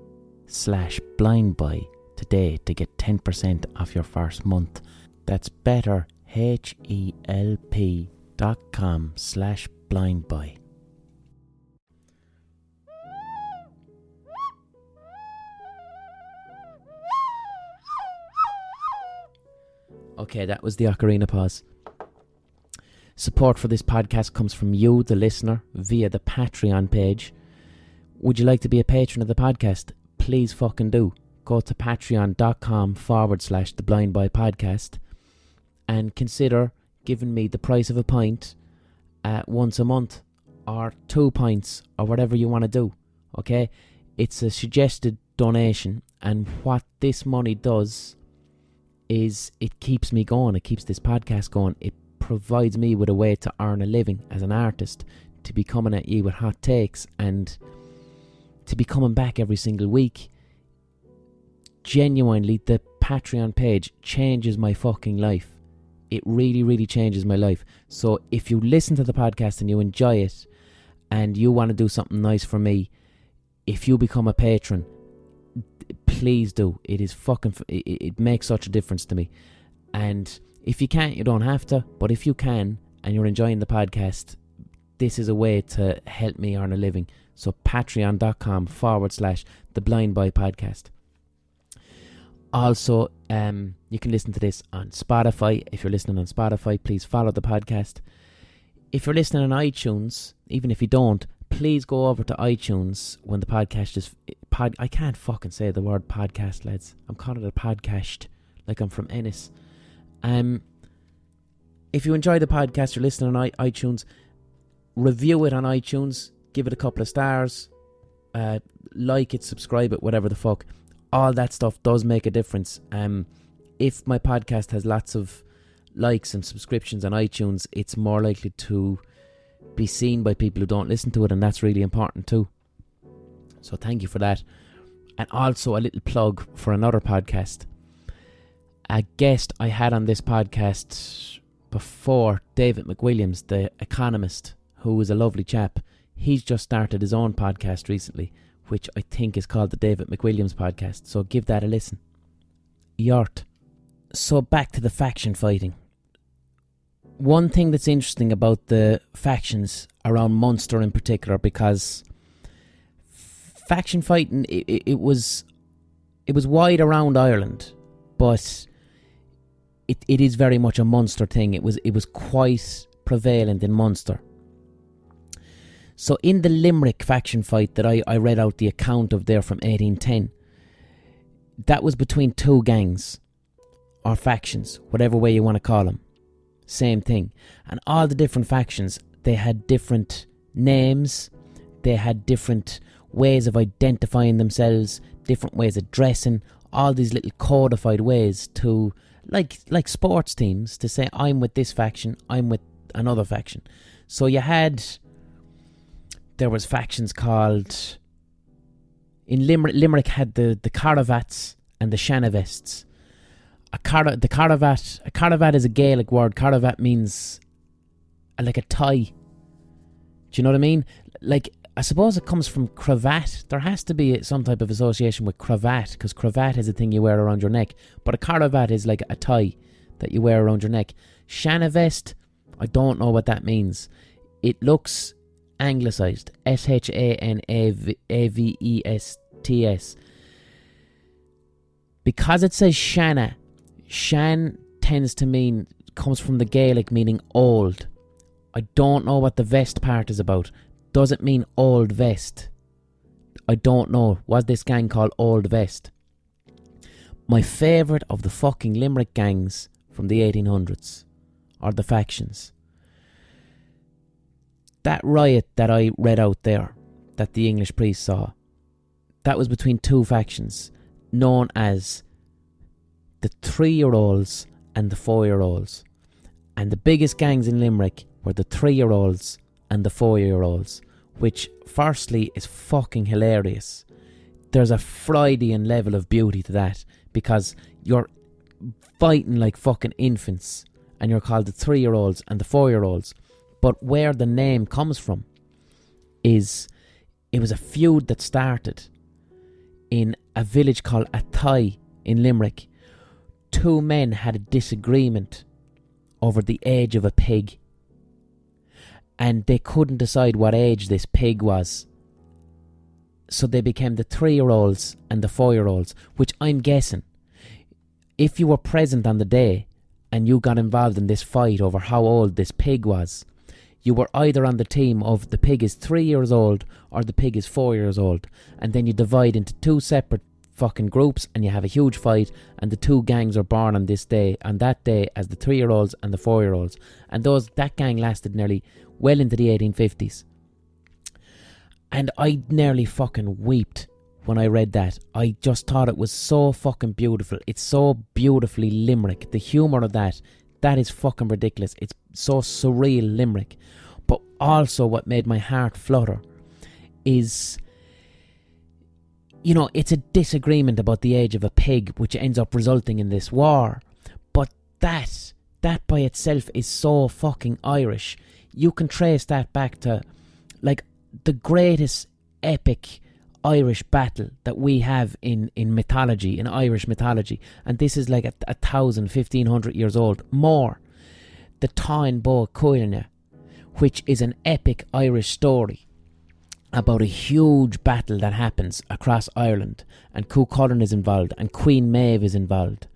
slash blindboy today to get 10% off your first month. That's better, H-E-L-P dot com slash blindboy. Okay, that was the ocarina pause. Support for this podcast comes from you, the listener, via the Patreon page. Would you like to be a patron of the podcast? Please fucking do. Go to patreon.com forward slash the blind boy podcast and consider giving me the price of a pint uh, once a month or two pints or whatever you want to do. Okay? It's a suggested donation, and what this money does is it keeps me going, it keeps this podcast going, it provides me with a way to earn a living as an artist, to be coming at you with hot takes and to be coming back every single week. Genuinely, the Patreon page changes my fucking life. It really, really changes my life. So if you listen to the podcast and you enjoy it and you want to do something nice for me, if you become a patron, please do. It is fucking. It, makes such a difference to me. And if you can't, you don't have to. But if you can and you're enjoying the podcast, this is a way to help me earn a living. So patreon.com forward slash the blind boy podcast. Also, um, you can listen to this on Spotify. If you're listening on Spotify, please follow the podcast. If you're listening on iTunes, even if you don't, please go over to iTunes when the podcast is pod. I can't fucking say the word podcast, lads. I'm calling it a podcast, like I'm from Ennis. Um, if you enjoy the podcast, you're listening on iTunes, review it on iTunes. Give it a couple of stars. uh, like it, subscribe it, whatever the fuck. All that stuff does make a difference. Um, if my podcast has lots of likes and subscriptions on iTunes, it's more likely to be seen by people who don't listen to it, and that's really important too. So thank you for that. And also a little plug for another podcast. A guest I had on this podcast before, David McWilliams, the economist, who is a lovely chap. He's just started his own podcast recently, which I think is called the David McWilliams podcast. So give that a listen. Yart. So back to the faction fighting. One thing that's interesting about the factions around Munster in particular, because faction fighting it, it, it was it was wide around Ireland, but it, it is very much a Munster thing. It was it was quite prevalent in Munster. So in the Limerick faction fight that I, I read out the account of there from 1810, that was between two gangs or factions, whatever way you want to call them. Same thing. And all the different factions, they had different names, they had different ways of identifying themselves, different ways of dressing, all these little codified ways to like like sports teams to say I'm with this faction, I'm with another faction. So you had there was factions called in Limerick. Limerick had the the Caravats and the Shanavests. A cara, the Caravat, a Caravat is a Gaelic word. Caravat means uh, like a tie. Do you know what I mean? Like I suppose it comes from cravat. There has to be some type of association with cravat because cravat is a thing you wear around your neck. But a caravat is like a tie that you wear around your neck. Shanavest, I don't know what that means. It looks anglicized. S H A N A V E S T S. Because it says Shanna, Shan tends to mean, comes from the Gaelic meaning old. I don't know what the vest part is about. Does it mean old vest? I don't know. Was this gang called Old Vest? My favourite of the fucking Limerick gangs from the 1800s are the factions that riot that I read out there, that the English priest saw, that was between two factions known as the three year olds and the four year olds. And the biggest gangs in Limerick were the three year olds and the four year olds, which, firstly, is fucking hilarious. There's a Freudian level of beauty to that because you're fighting like fucking infants and you're called the three year olds and the four year olds. But where the name comes from is it was a feud that started in a village called Athy in Limerick. Two men had a disagreement over the age of a pig. And they couldn't decide what age this pig was. So they became the three year olds and the four year olds, which I'm guessing, if you were present on the day and you got involved in this fight over how old this pig was, you were either on the team of the pig is three years old or the pig is four years old, and then you divide into two separate fucking groups and you have a huge fight and the two gangs are born on this day on that day as the three year olds and the four year olds and those that gang lasted nearly well into the 1850s and I nearly fucking wept when I read that. I just thought it was so fucking beautiful. It's so beautifully Limerick. The humour of that that is fucking ridiculous. It's so surreal, Limerick. But also, what made my heart flutter is, you know, it's a disagreement about the age of a pig, which ends up resulting in this war. But that, that by itself is so fucking Irish. You can trace that back to, like, the greatest epic Irish battle that we have in, in mythology, in Irish mythology, and this is like a, a thousand, fifteen hundred years old, more. The Táin Bó Cúailnge, which is an epic Irish story about a huge battle that happens across Ireland, and Cuchulainn is involved, and Queen Maeve is involved.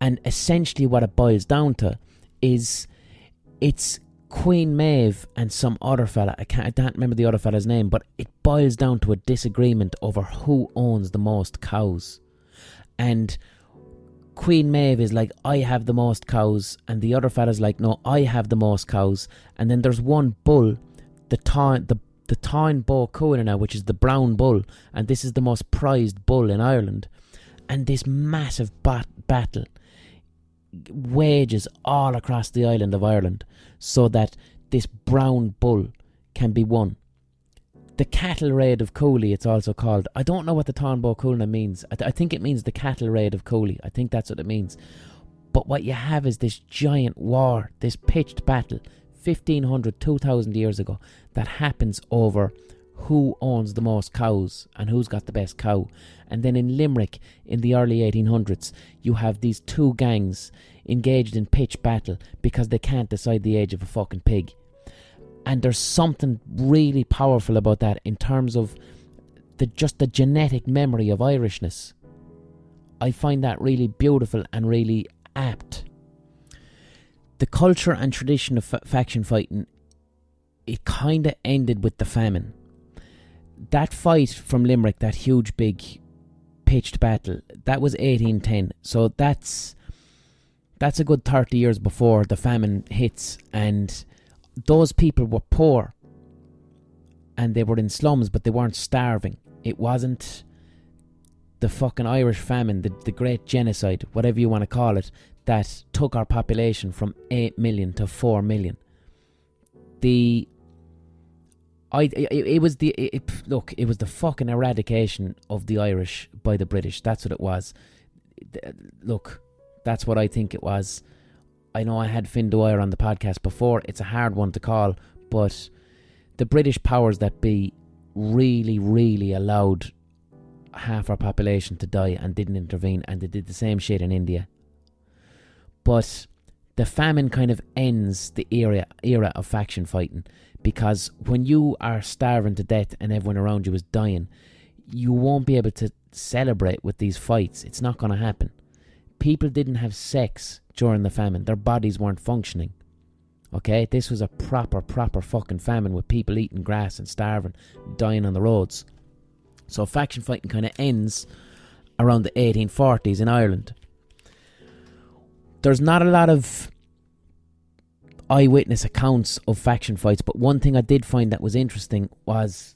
And essentially, what it boils down to is it's Queen Maeve and some other fella, I can't, I can't remember the other fella's name, but it boils down to a disagreement over who owns the most cows. And Queen Maeve is like, I have the most cows, and the other fella's like, no, I have the most cows. And then there's one bull, the Táin, the, the Bó Cúailnge now, which is the brown bull, and this is the most prized bull in Ireland. And this massive bat- battle wages all across the island of Ireland so that this brown bull can be won. The cattle raid of Cooley, it's also called. I don't know what the Bó Cúailnge means. I, th- I think it means the cattle raid of Cooley. I think that's what it means. But what you have is this giant war, this pitched battle, 1500, 2000 years ago, that happens over who owns the most cows and who's got the best cow. And then in Limerick in the early 1800s, you have these two gangs engaged in pitch battle because they can't decide the age of a fucking pig. And there's something really powerful about that in terms of the just the genetic memory of Irishness. I find that really beautiful and really apt. The culture and tradition of faction fighting, it kind of ended with the famine. That fight from Limerick, that huge big pitched battle, that was 1810. So that's that's a good 30 years before the famine hits and those people were poor and they were in slums but they weren't starving. It wasn't the fucking Irish famine, the, the great genocide, whatever you want to call it, that took our population from 8 million to 4 million. The I it, it was the it, look, it was the fucking eradication of the Irish by the British. That's what it was. Look, that's what I think it was. I know I had Fin Dwyer on the podcast before. It's a hard one to call, but the British powers that be really, really allowed half our population to die and didn't intervene, and they did the same shit in India. But the famine kind of ends the era era of faction fighting because when you are starving to death and everyone around you is dying, you won't be able to celebrate with these fights. It's not going to happen. People didn't have sex during the famine. Their bodies weren't functioning. Okay, this was a proper, proper fucking famine with people eating grass and starving, dying on the roads. So faction fighting kind of ends around the 1840s in Ireland. There's not a lot of eyewitness accounts of faction fights, but one thing I did find that was interesting was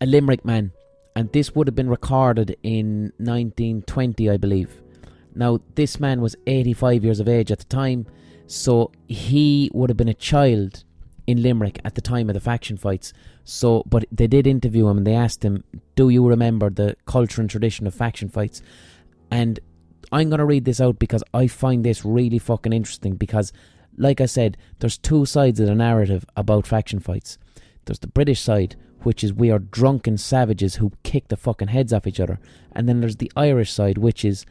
a Limerick man, and this would have been recorded in 1920, I believe. Now, this man was 85 years of age at the time, so he would have been a child in Limerick at the time of the faction fights. So, but they did interview him and they asked him, "Do you remember the culture and tradition of faction fights?" And I'm gonna read this out because I find this really fucking interesting. Because, like I said, there's two sides of the narrative about faction fights. There's the British side, which is we are drunken savages who kick the fucking heads off each other, and then there's the Irish side, which is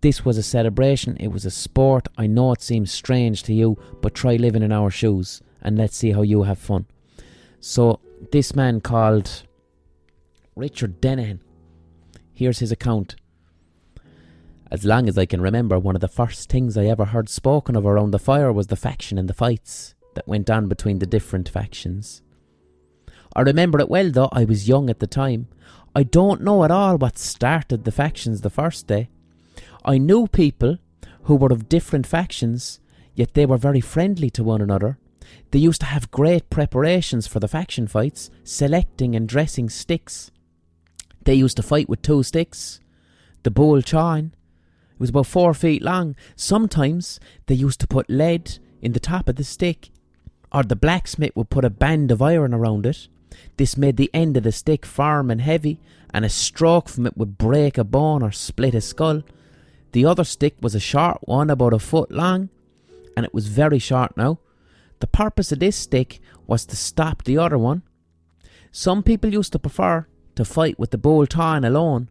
this was a celebration, it was a sport. I know it seems strange to you, but try living in our shoes and let's see how you have fun. So, this man called Richard Denahan, here's his account. As long as I can remember, one of the first things I ever heard spoken of around the fire was the faction and the fights that went on between the different factions. I remember it well, though I was young at the time. I don't know at all what started the factions the first day. I knew people who were of different factions, yet they were very friendly to one another. They used to have great preparations for the faction fights, selecting and dressing sticks. They used to fight with two sticks. The bull chain. It was about four feet long. Sometimes they used to put lead in the top of the stick, or the blacksmith would put a band of iron around it. This made the end of the stick firm and heavy, and a stroke from it would break a bone or split a skull. The other stick was a short one, about a foot long, and it was very short now. The purpose of this stick was to stop the other one. Some people used to prefer to fight with the bull Táin alone.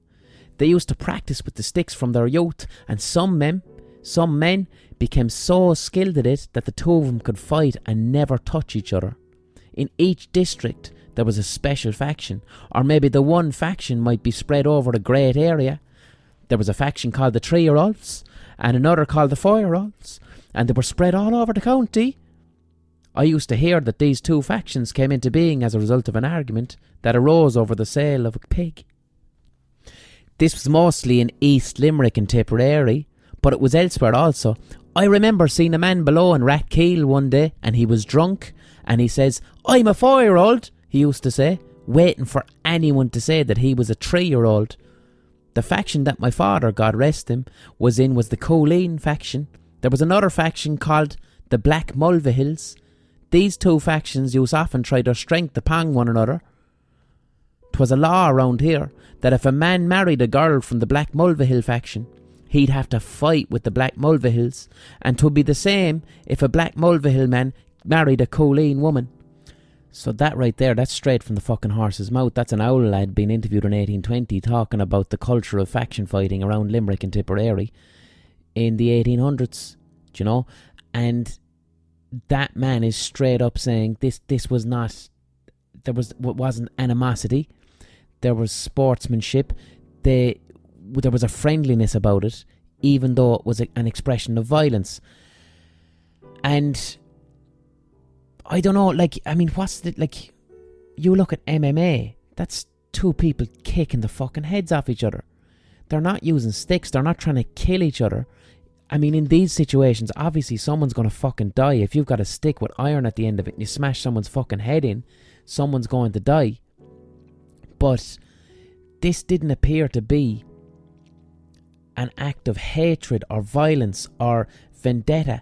They used to practice with the sticks from their youth, and some men, some men became so skilled at it that the two of them could fight and never touch each other. In each district, there was a special faction, or maybe the one faction might be spread over a great area. There was a faction called the Year Olds, and another called the Year Olds, and they were spread all over the county. I used to hear that these two factions came into being as a result of an argument that arose over the sale of a pig. This was mostly in East Limerick and Tipperary, but it was elsewhere also. I remember seeing a man below in Rathkeale one day, and he was drunk, and he says, I'm a four year old. he used to say, waiting for anyone to say that he was a three year old. The faction that my father, God rest him, was in was the Cooleen faction. There was another faction called the Black Mulvihills. These two factions used often try their strength upon one another. 'Twas a law around here that if a man married a girl from the Black Mulvihill faction, he'd have to fight with the Black Mulvihills, and 'twould be the same if a Black Mulvihill man married a Cooleen woman. So that right there, that's straight from the fucking horse's mouth. That's an owl lad being interviewed in 1820 talking about the culture of faction fighting around Limerick and Tipperary in the 1800s, do you know? And that man is straight up saying this this was not there was wasn't animosity, there was sportsmanship, they there was a friendliness about it, even though it was a, an expression of violence. And I don't know, like, I mean, what's the, like, you look at MMA, that's two people kicking the fucking heads off each other. They're not using sticks, they're not trying to kill each other. I mean, in these situations, obviously someone's gonna fucking die. If you've got a stick with iron at the end of it and you smash someone's fucking head in, someone's going to die. But this didn't appear to be an act of hatred or violence or vendetta.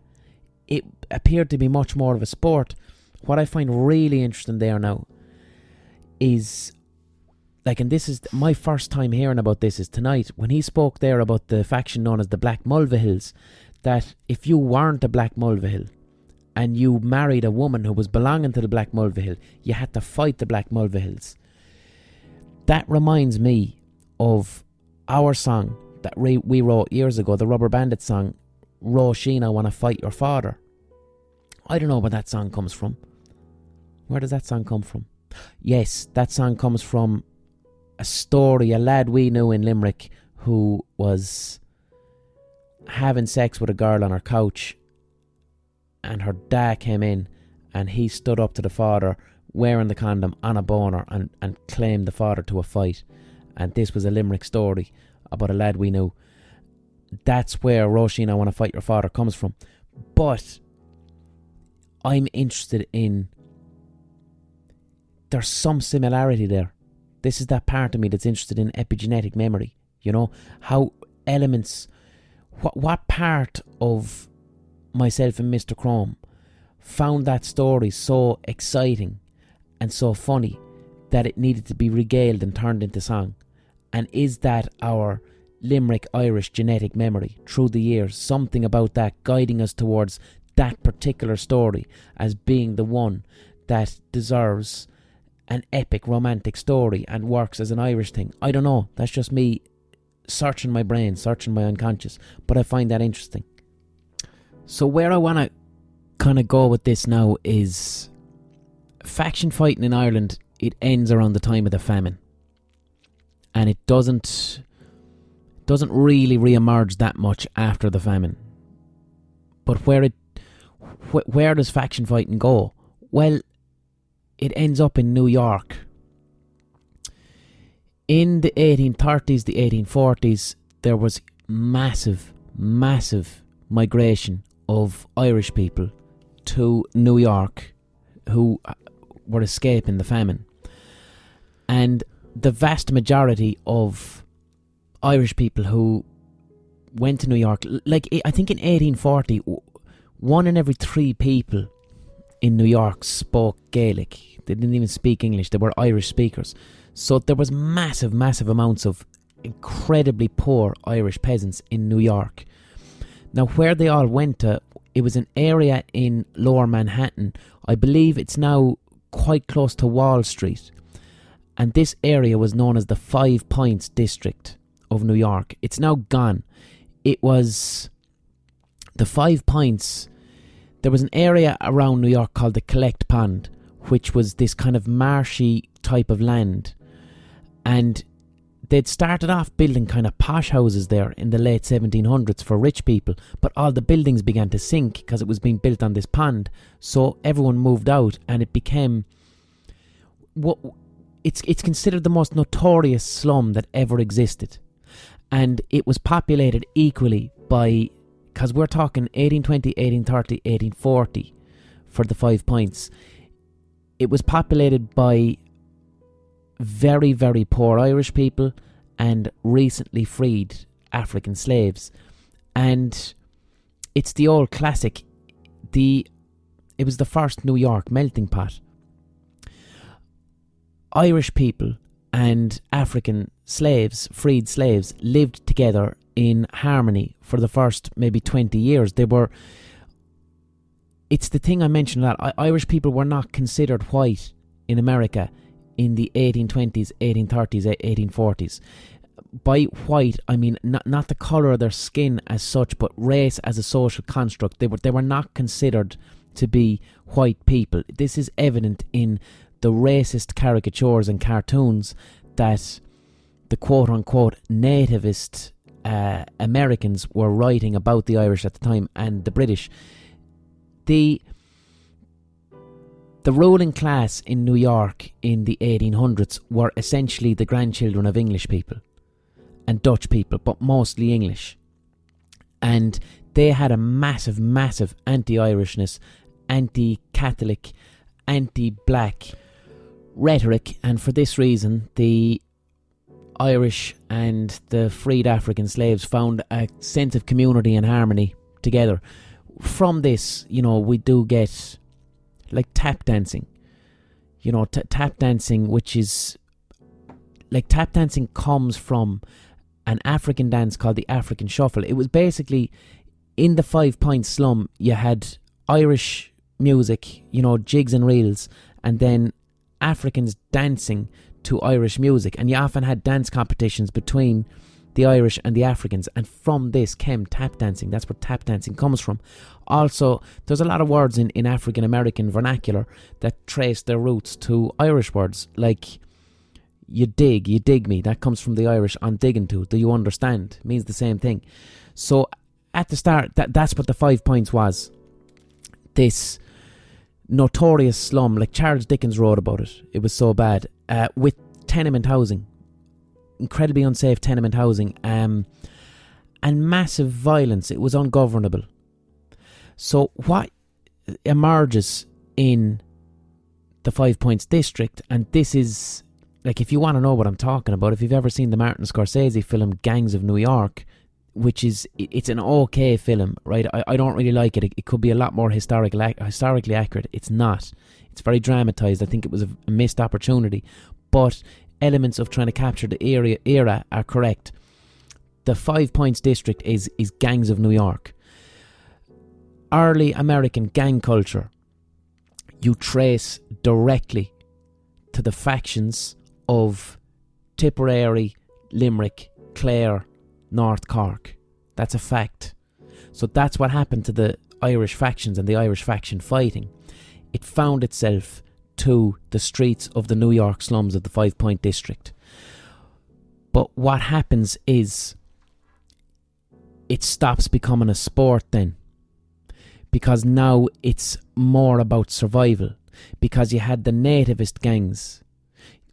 It appeared to be much more of a sport what I find really interesting there now is like and this is my first time hearing about this is tonight when he spoke there about the faction known as the Black Mulvihills that if you weren't a Black Mulvihill and you married a woman who was belonging to the Black Mulvihill, you had to fight the Black Mulvihills. That reminds me of our song that we wrote years ago, the Rubber Bandit song, Roisin, I Wanna Fight Your Father. I don't know where that song comes from. Where does that song come from? Yes, that song comes from a story, a lad we knew in Limerick who was having sex with a girl on her couch, and her dad came in and he stood up to the father wearing the condom on a boner and, and claimed the father to a fight. And this was a Limerick story about a lad we knew. That's where Roisin, I want to fight your father comes from. But I'm interested in there's some similarity there. This is that part of me that's interested in epigenetic memory. You know, how elements, what, what part of myself and Mr. Chrome found that story so exciting and so funny that it needed to be regaled and turned into song? And is that our Limerick Irish genetic memory through the years? Something about that guiding us towards that particular story as being the one that deserves an epic romantic story and works as an Irish thing. I don't know. That's just me searching my brain, searching my unconscious. But I find that interesting. So, where I want to kind of go with this now is faction fighting in Ireland, it ends around the time of the famine. And it doesn't doesn't really re-emerge that much after the famine. But where it wh- where does faction fighting go? Well, it ends up in New York. In the 1830s, the 1840s, there was massive, massive migration of Irish people to New York who were escaping the famine. And the vast majority of Irish people who went to New York, like I think in 1840, one in every three people in New York spoke Gaelic. They didn't even speak English, they were Irish speakers. So there was massive, massive amounts of incredibly poor Irish peasants in New York. Now, where they all went to, it was an area in lower Manhattan. I believe it's now quite close to Wall Street. And this area was known as the Five Points District of New York. It's now gone. It was the Five Points there was an area around New York called the Collect Pond, which was this kind of marshy type of land. And they'd started off building kind of posh houses there in the late 1700s for rich people, but all the buildings began to sink because it was being built on this pond. So everyone moved out, and it became what it's it's considered the most notorious slum that ever existed, and it was populated equally by because we're talking 1820, 1830, 1840 for the five points. it was populated by very, very poor Irish people and recently freed African slaves. And it's the old classic. The it was the first New York melting pot. Irish people and African slaves, freed slaves, lived together in harmony for the first maybe 20 years. They were. It's the thing I mentioned that Irish people were not considered white in America in the 1820s, 1830s, 1840s. By white, I mean not not the color of their skin as such, but race as a social construct. They were they were not considered to be white people. This is evident in the racist caricatures and cartoons that the quote unquote nativist uh, Americans were writing about the Irish at the time and the British. The the ruling class in New York in the 1800s were essentially the grandchildren of English people and Dutch people, but mostly English. And they had a massive, massive anti Irishness, anti Catholic, anti black rhetoric, and for this reason, the Irish and the freed African slaves found a sense of community and harmony together. From this, you know, we do get like tap dancing. You know, t- tap dancing, which is like tap dancing comes from an African dance called the African Shuffle. It was basically in the Five Point slum, you had Irish music, you know, jigs and reels, and then Africans dancing to Irish music. And you often had dance competitions between the Irish and the Africans, and from this came tap dancing. That's where tap dancing comes from. Also, there's a lot of words in, in African American vernacular that trace their roots to Irish words, like you dig, you dig me. That comes from the Irish I'm digging to. Do you understand? It means the same thing. So at the start, that that's what the five points was. This notorious slum, like Charles Dickens wrote about it. It was so bad. Uh, with tenement housing, incredibly unsafe tenement housing, um, and massive violence. It was ungovernable. So what emerges in the Five Points district, and this is like if you want to know what I'm talking about, if you've ever seen the Martin Scorsese film Gangs of New York, which is it's an okay film, right? I, I don't really like it. it. it. could be a lot more historical, historically accurate. It's not. It's very dramatized. I think it was a, a missed opportunity, but elements of trying to capture the area era are correct. The Five Points district is is gangs of New York. Early American gang culture. You trace directly to the factions of Tipperary, Limerick, Clare, North Cork. That's a fact. So that's what happened to the Irish factions and the Irish faction fighting. It found itself to the streets of the New York slums of the Five Point District. But what happens is it stops becoming a sport then. Because now it's more about survival. Because you had the nativist gangs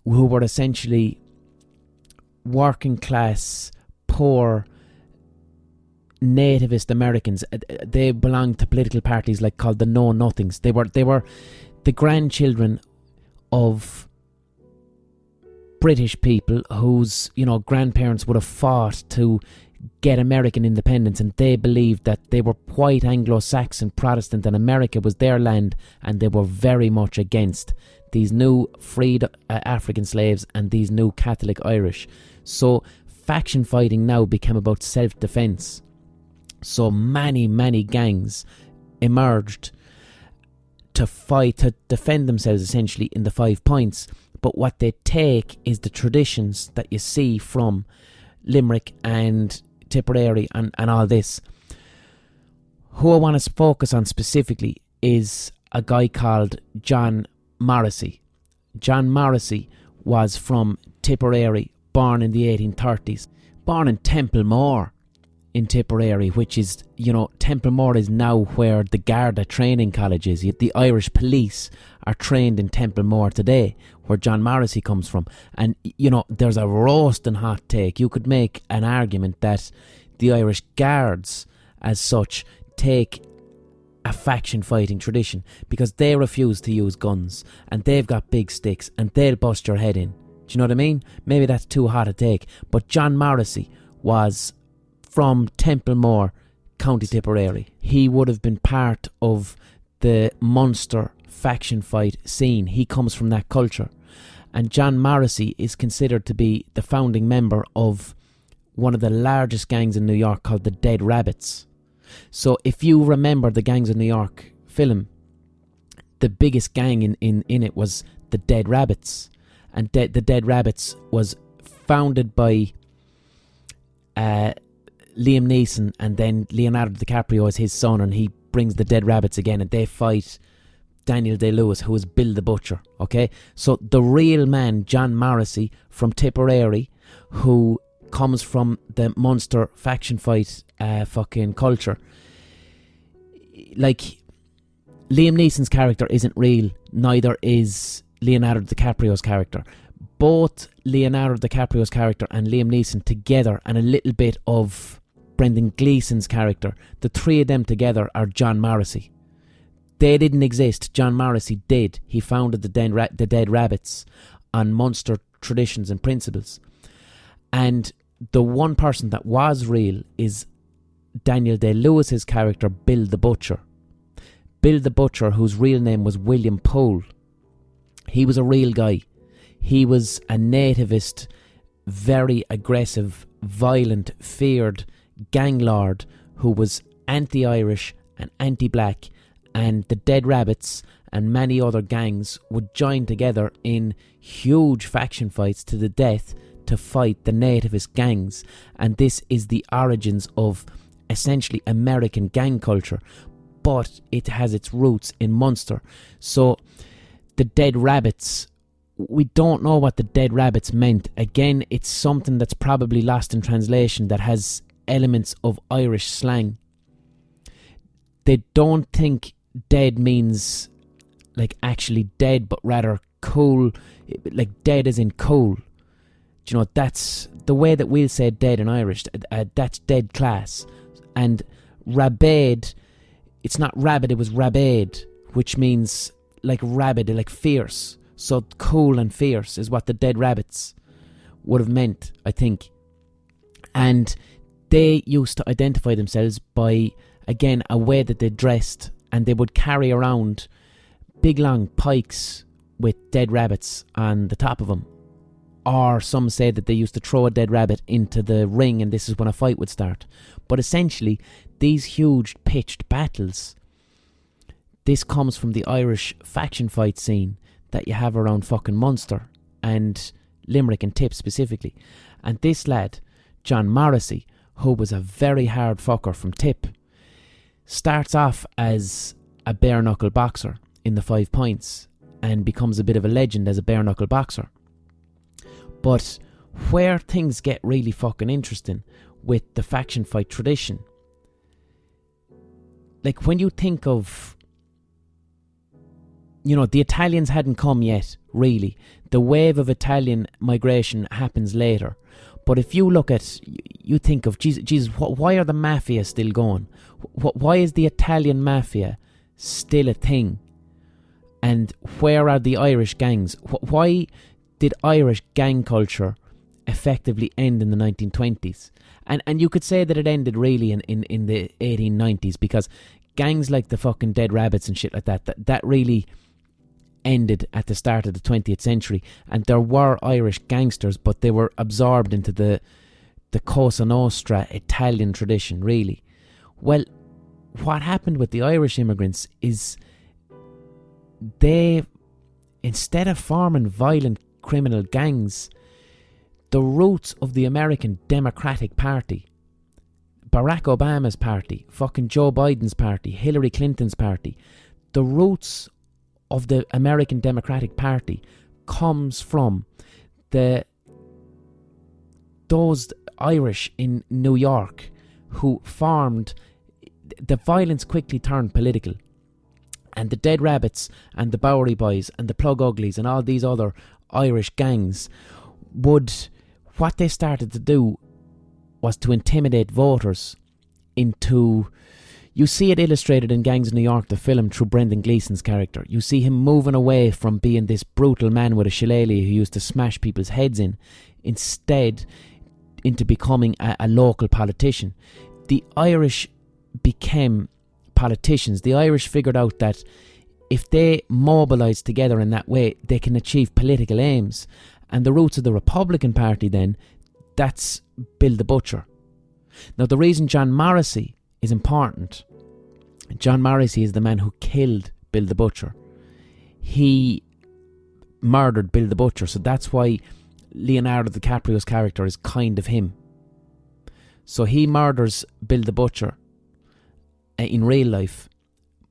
who were essentially working class poor nativist Americans. Uh, uh, they belonged to political parties like called the Know Nothings. They were they were the grandchildren of British people whose you know grandparents would have fought to get American independence, and they believed that they were white Anglo-Saxon Protestant, and America was their land, and they were very much against these new freed uh, African slaves and these new Catholic Irish. So faction fighting now became about self defense. So many, many gangs emerged to fight, to defend themselves essentially in the five points. But what they take is the traditions that you see from Limerick and Tipperary and, and all this. Who I want to focus on specifically is a guy called John Morrissey. John Morrissey was from Tipperary born in the 1830s, born in Templemore in Tipperary, which is, you know, Templemore is now where the Garda training college is. The Irish police are trained in Templemore today, where John Morrissey comes from. And, you know, there's a roasting hot take. You could make an argument that the Irish Guards, as such, take a faction fighting tradition because they refuse to use guns and they've got big sticks and they'll bust your head in. Do you know what I mean? Maybe that's too hot a take. But John Morrissey was from Templemore, County Tipperary. He would have been part of the Munster faction fight scene. He comes from that culture. And John Morrissey is considered to be the founding member of one of the largest gangs in New York called the Dead Rabbits. So if you remember the Gangs of New York film, the biggest gang in, in, in it was the Dead Rabbits. And De- the Dead Rabbits was founded by uh, Liam Neeson and then Leonardo DiCaprio is his son and he brings the Dead Rabbits again and they fight Daniel Day Lewis, who is Bill the Butcher. Okay, so the real man, John Morrissey from Tipperary, who comes from the Munster faction fight uh, fucking culture. Like, Liam Neeson's character isn't real, neither is Leonardo DiCaprio's character. Both Leonardo DiCaprio's character and Liam Neeson together, and a little bit of Brendan Gleeson's character, the three of them together are John Morrissey. They didn't exist. John Morrissey did. He founded the Dead, Ra- the Dead Rabbits on Munster traditions and principles. And the one person that was real is Daniel Day Lewis's character, Bill the Butcher. Bill the Butcher, whose real name was William Poole. He was a real guy. He was a nativist, very aggressive, violent, feared gang lord who was anti Irish and anti black, and the Dead Rabbits and many other gangs would join together in huge faction fights to the death to fight the nativist gangs, and this is the origins of essentially American gang culture, but it has its roots in Munster. So the Dead Rabbits. We don't know what the dead rabbits meant. Again, it's something that's probably lost in translation that has elements of Irish slang. They don't think dead means like actually dead, but rather cool, like dead as in cool. Do you know that's the way that we'll say dead in Irish? Uh, that's dead class, and rabid. It's not rabid; it was rabid, which means like rabid, like fierce. So cool and fierce is what the dead rabbits would have meant, I think. And they used to identify themselves by again a way that they dressed, and they would carry around big long pikes with dead rabbits on the top of them or some say that they used to throw a dead rabbit into the ring and this is when a fight would start. But essentially, these huge pitched battles, this comes from the Irish faction fight scene that you have around fucking Munster and Limerick and Tip specifically. And this lad, John Morrissey, who was a very hard fucker from Tip, starts off as a bare knuckle boxer in the five points and becomes a bit of a legend as a bare knuckle boxer. But where things get really fucking interesting with the faction fight tradition, like when you think of, you know, the Italians hadn't come yet, really. The wave of Italian migration happens later. But if you look at, you think of, Jesus, Jesus why are the mafia still going? Why is the Italian mafia still a thing? And where are the Irish gangs? Why did Irish gang culture effectively end in the 1920s? And and you could say that it ended really in, in, in the 1890s because gangs like the fucking Dead Rabbits and shit like that, that, that really ended at the start of the 20th century. And there were Irish gangsters, but they were absorbed into the the Cosa Nostra Italian tradition, really. Well, what happened with the Irish immigrants is they, instead of forming violent criminal gangs, the roots of the American Democratic Party, Barack Obama's party, fucking Joe Biden's party, Hillary Clinton's party, the roots of the American Democratic Party comes from the those Irish in New York who farmed the violence quickly turned political. And the Dead Rabbits and the Bowery Boys and the Plug Uglies and all these other Irish gangs would what they started to do was to intimidate voters into You see it illustrated in Gangs of New York, the film, through Brendan Gleeson's character. You see him moving away from being this brutal man with a shillelagh who used to smash people's heads in, instead into becoming a, a local politician. The Irish became politicians. The Irish figured out that if they mobilise together in that way, they can achieve political aims. And the roots of the Republican Party, then, that's Bill the Butcher. Now, the reason John Morrissey is important. John Morrissey is the man who killed Bill the Butcher. He murdered Bill the Butcher, so that's why Leonardo DiCaprio's character is kind of him. So he murders Bill the Butcher uh, in real life,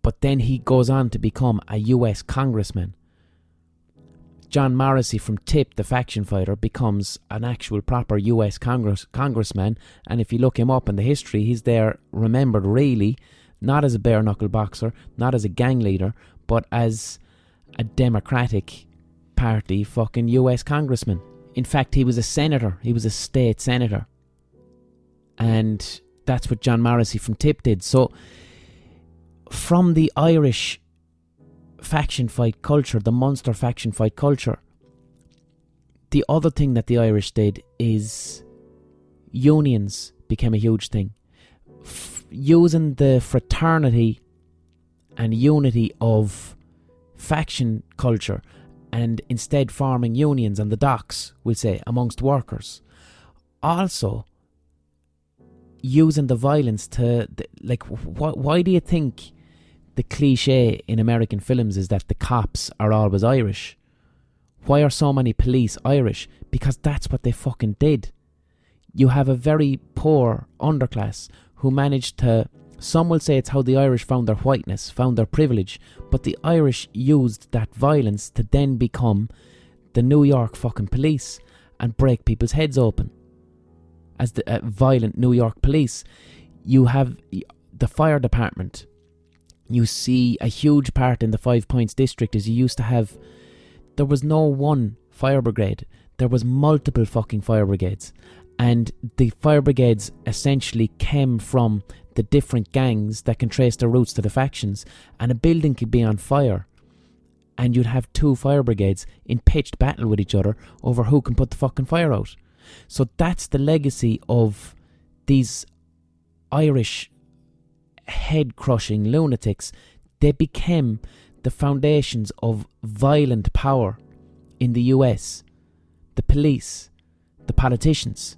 but then he goes on to become a US congressman. John Morrissey from Tip, the faction fighter, becomes an actual proper US Congress congressman. And if you look him up in the history, he's there remembered really not as a bare knuckle boxer, not as a gang leader, but as a Democratic Party fucking US congressman. In fact, he was a senator, he was a state senator. And that's what John Morrissey from Tip did. So, from the Irish faction fight culture, the Munster faction fight culture. The other thing that the Irish did is unions became a huge thing. F- using the fraternity and unity of faction culture and instead forming unions on the docks, we'll say, amongst workers. Also, using the violence to, like, wh- why do you think the cliche in American films is that the cops are always Irish. Why are so many police Irish? Because that's what they fucking did. You have a very poor underclass who managed to. Some will say it's how the Irish found their whiteness, found their privilege, but the Irish used that violence to then become the New York fucking police and break people's heads open. As the uh, violent New York police, you have the fire department you see a huge part in the Five Points district is you used to have there was no one fire brigade. There was multiple fucking fire brigades. And the fire brigades essentially came from the different gangs that can trace their roots to the factions. And a building could be on fire. And you'd have two fire brigades in pitched battle with each other over who can put the fucking fire out. So that's the legacy of these Irish head crushing lunatics, they became the foundations of violent power in the US. The police, the politicians,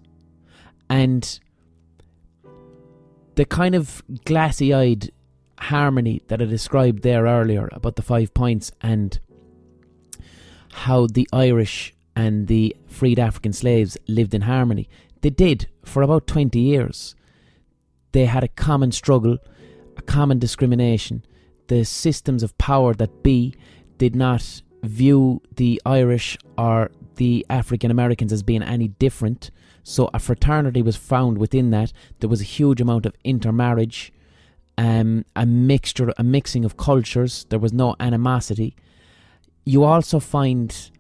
and the kind of glassy eyed harmony that I described there earlier about the five points and how the Irish and the freed African slaves lived in harmony. They did for about 20 years. They had a common struggle a common discrimination. The systems of power that be did not view the Irish or the African Americans as being any different. So a fraternity was found within that. There was a huge amount of intermarriage, um, a mixture, a mixing of cultures. There was no animosity. You also find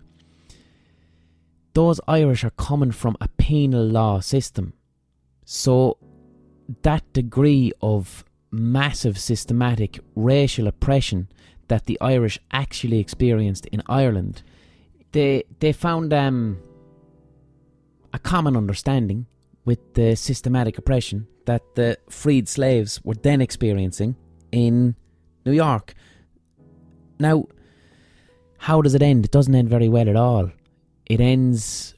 those Irish are coming from a penal law system. So that degree of massive systematic racial oppression that the Irish actually experienced in Ireland, they they found um, a common understanding with the systematic oppression that the freed slaves were then experiencing in New York. Now, how does it end? It doesn't end very well at all. It ends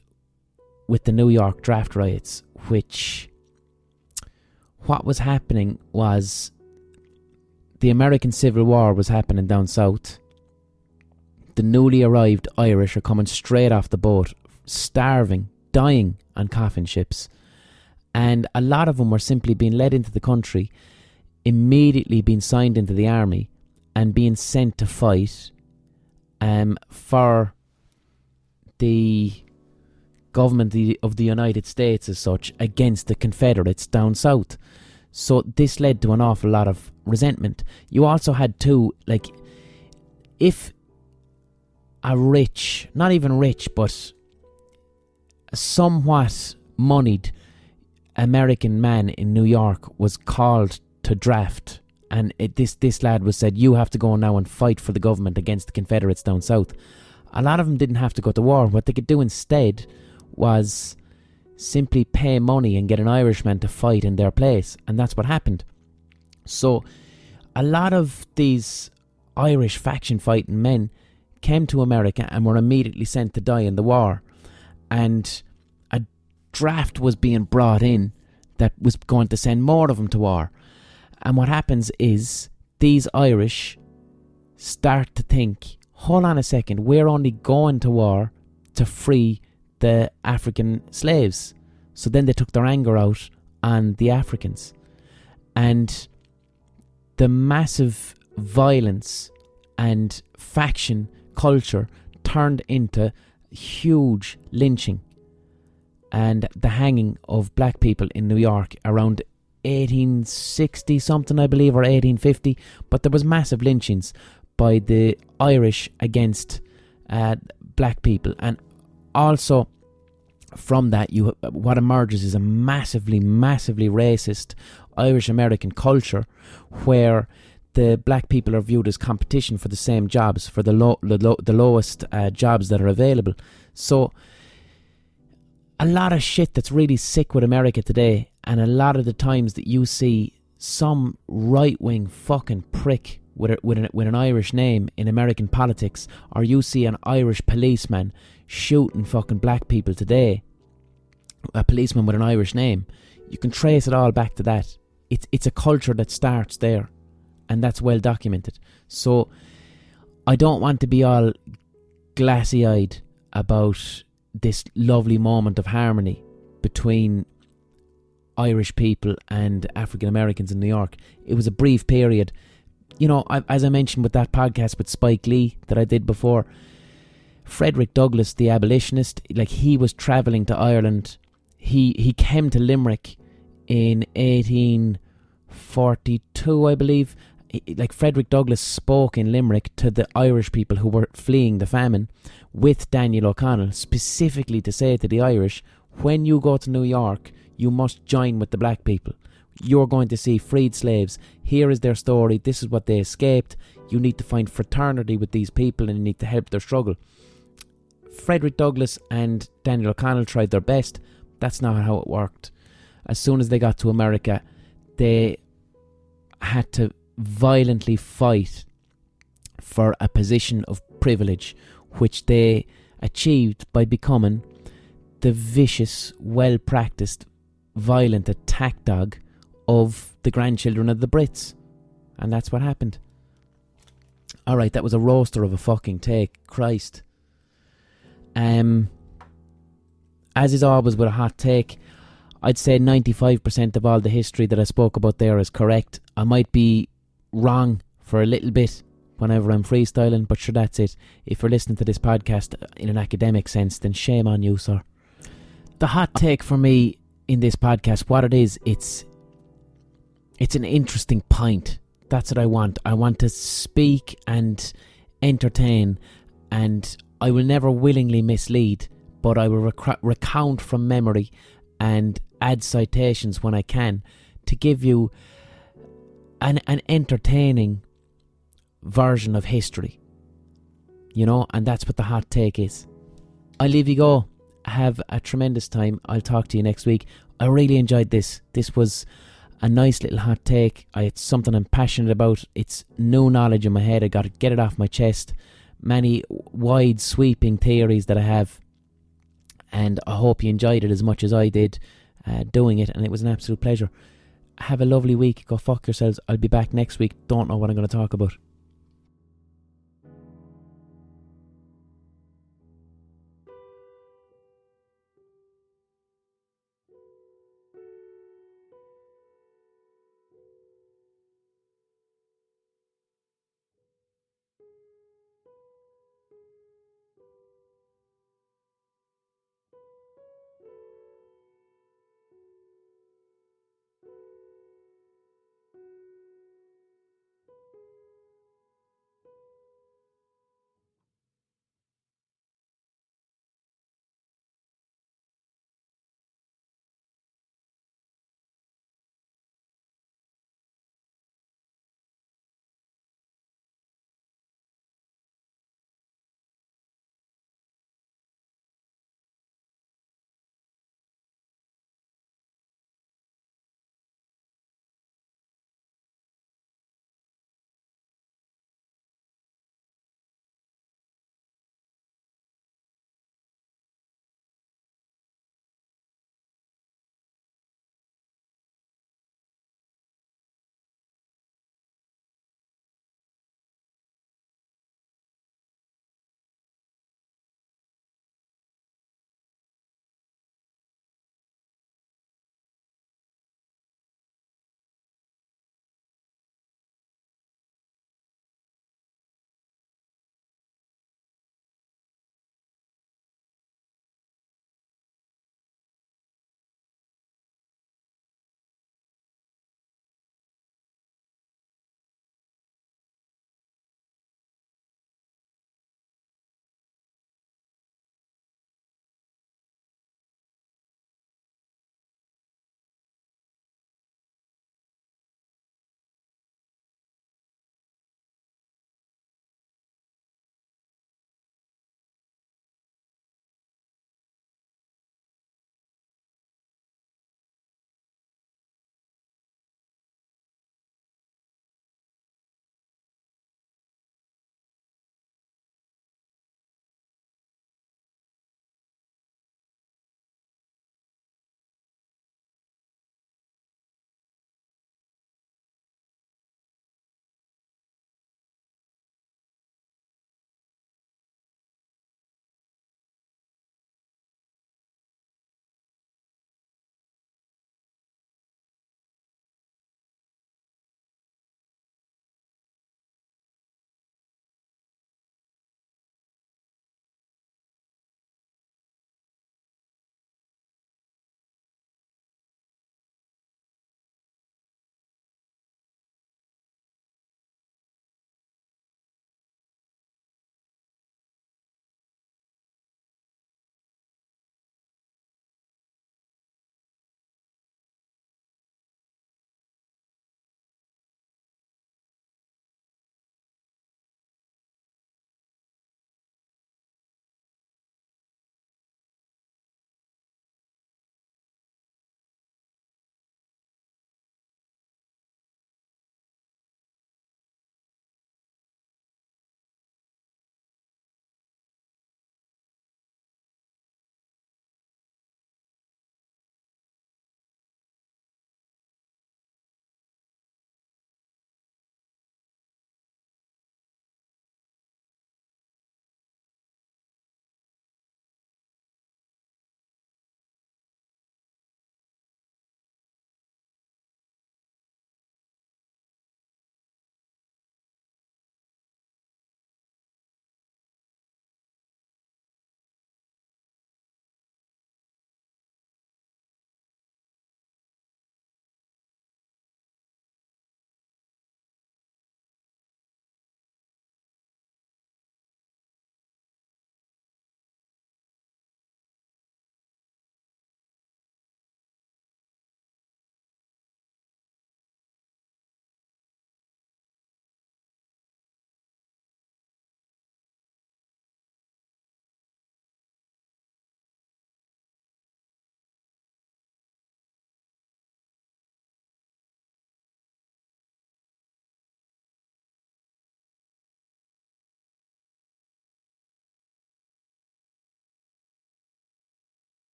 with the New York draft riots, which what was happening was the American Civil War was happening down south. The newly arrived Irish are coming straight off the boat, starving, dying on coffin ships. And a lot of them were simply being led into the country, immediately being signed into the army, and being sent to fight um, for the government of the United States as such against the Confederates down south. So this led to an awful lot of resentment. You also had too, like, if a rich, not even rich, but somewhat moneyed American man in New York was called to draft and it, this this lad was said, "You have to go now and fight for the government against the Confederates down south." A lot of them didn't have to go to war. What they could do instead was simply pay money and get an Irishman to fight in their place, and that's what happened. So, a lot of these Irish faction fighting men came to America and were immediately sent to die in the war, and a draft was being brought in that was going to send more of them to war. And what happens is these Irish start to think, hold on a second, we're only going to war to free the African slaves. So then they took their anger out on the Africans. And the massive violence and faction culture turned into huge lynching and the hanging of black people in New York around 1860 something I believe or 1850 but there was massive lynchings by the Irish against uh, black people and also from that you what emerges is a massively massively racist Irish American culture where the black people are viewed as competition for the same jobs for the low, the, low, the lowest uh, jobs that are available. So a lot of shit that's really sick with America today and a lot of the times that you see some right wing fucking prick with, a, with, an, with an Irish name in American politics, or you see an Irish policeman shooting fucking black people today, a policeman with an Irish name, you can trace it all back to that. It's, it's a culture that starts there, and that's well documented. So I don't want to be all glassy eyed about this lovely moment of harmony between Irish people and African Americans in New York. It was a brief period. You know, as I mentioned with that podcast with Spike Lee that I did before, Frederick Douglass, the abolitionist, like he was travelling to Ireland. He he came to Limerick in 1842, I believe. Like Frederick Douglass spoke in Limerick to the Irish people who were fleeing the famine with Daniel O'Connell, specifically to say to the Irish, when you go to New York, you must join with the black people. You're going to see freed slaves. Here is their story. This is what they escaped. You need to find fraternity with these people and you need to help their struggle. Frederick Douglass and Daniel O'Connell tried their best. That's not how it worked. As soon as they got to America, they had to violently fight for a position of privilege, which they achieved by becoming the vicious, well practiced violent attack dog of the grandchildren of the Brits. And that's what happened. Alright, that was a roaster of a fucking take. Christ. Um, as is always with a hot take, I'd say 95% of all the history that I spoke about there is correct. I might be wrong for a little bit whenever I'm freestyling, but sure, that's it. If you're listening to this podcast in an academic sense, then shame on you, sir. The hot take for me in this podcast what it is it's it's an interesting point that's what i want i want to speak and entertain and i will never willingly mislead but i will rec- recount from memory and add citations when i can to give you an, an entertaining version of history you know and that's what the hot take is i leave you go have a tremendous time. I'll talk to you next week. I really enjoyed this. This was a nice little hot take. I, it's something I'm passionate about. It's new knowledge in my head. I got to get it off my chest. Many wide sweeping theories that I have. And I hope you enjoyed it as much as I did uh, doing it. And it was an absolute pleasure. Have a lovely week. Go fuck yourselves. I'll be back next week. Don't know what I'm going to talk about.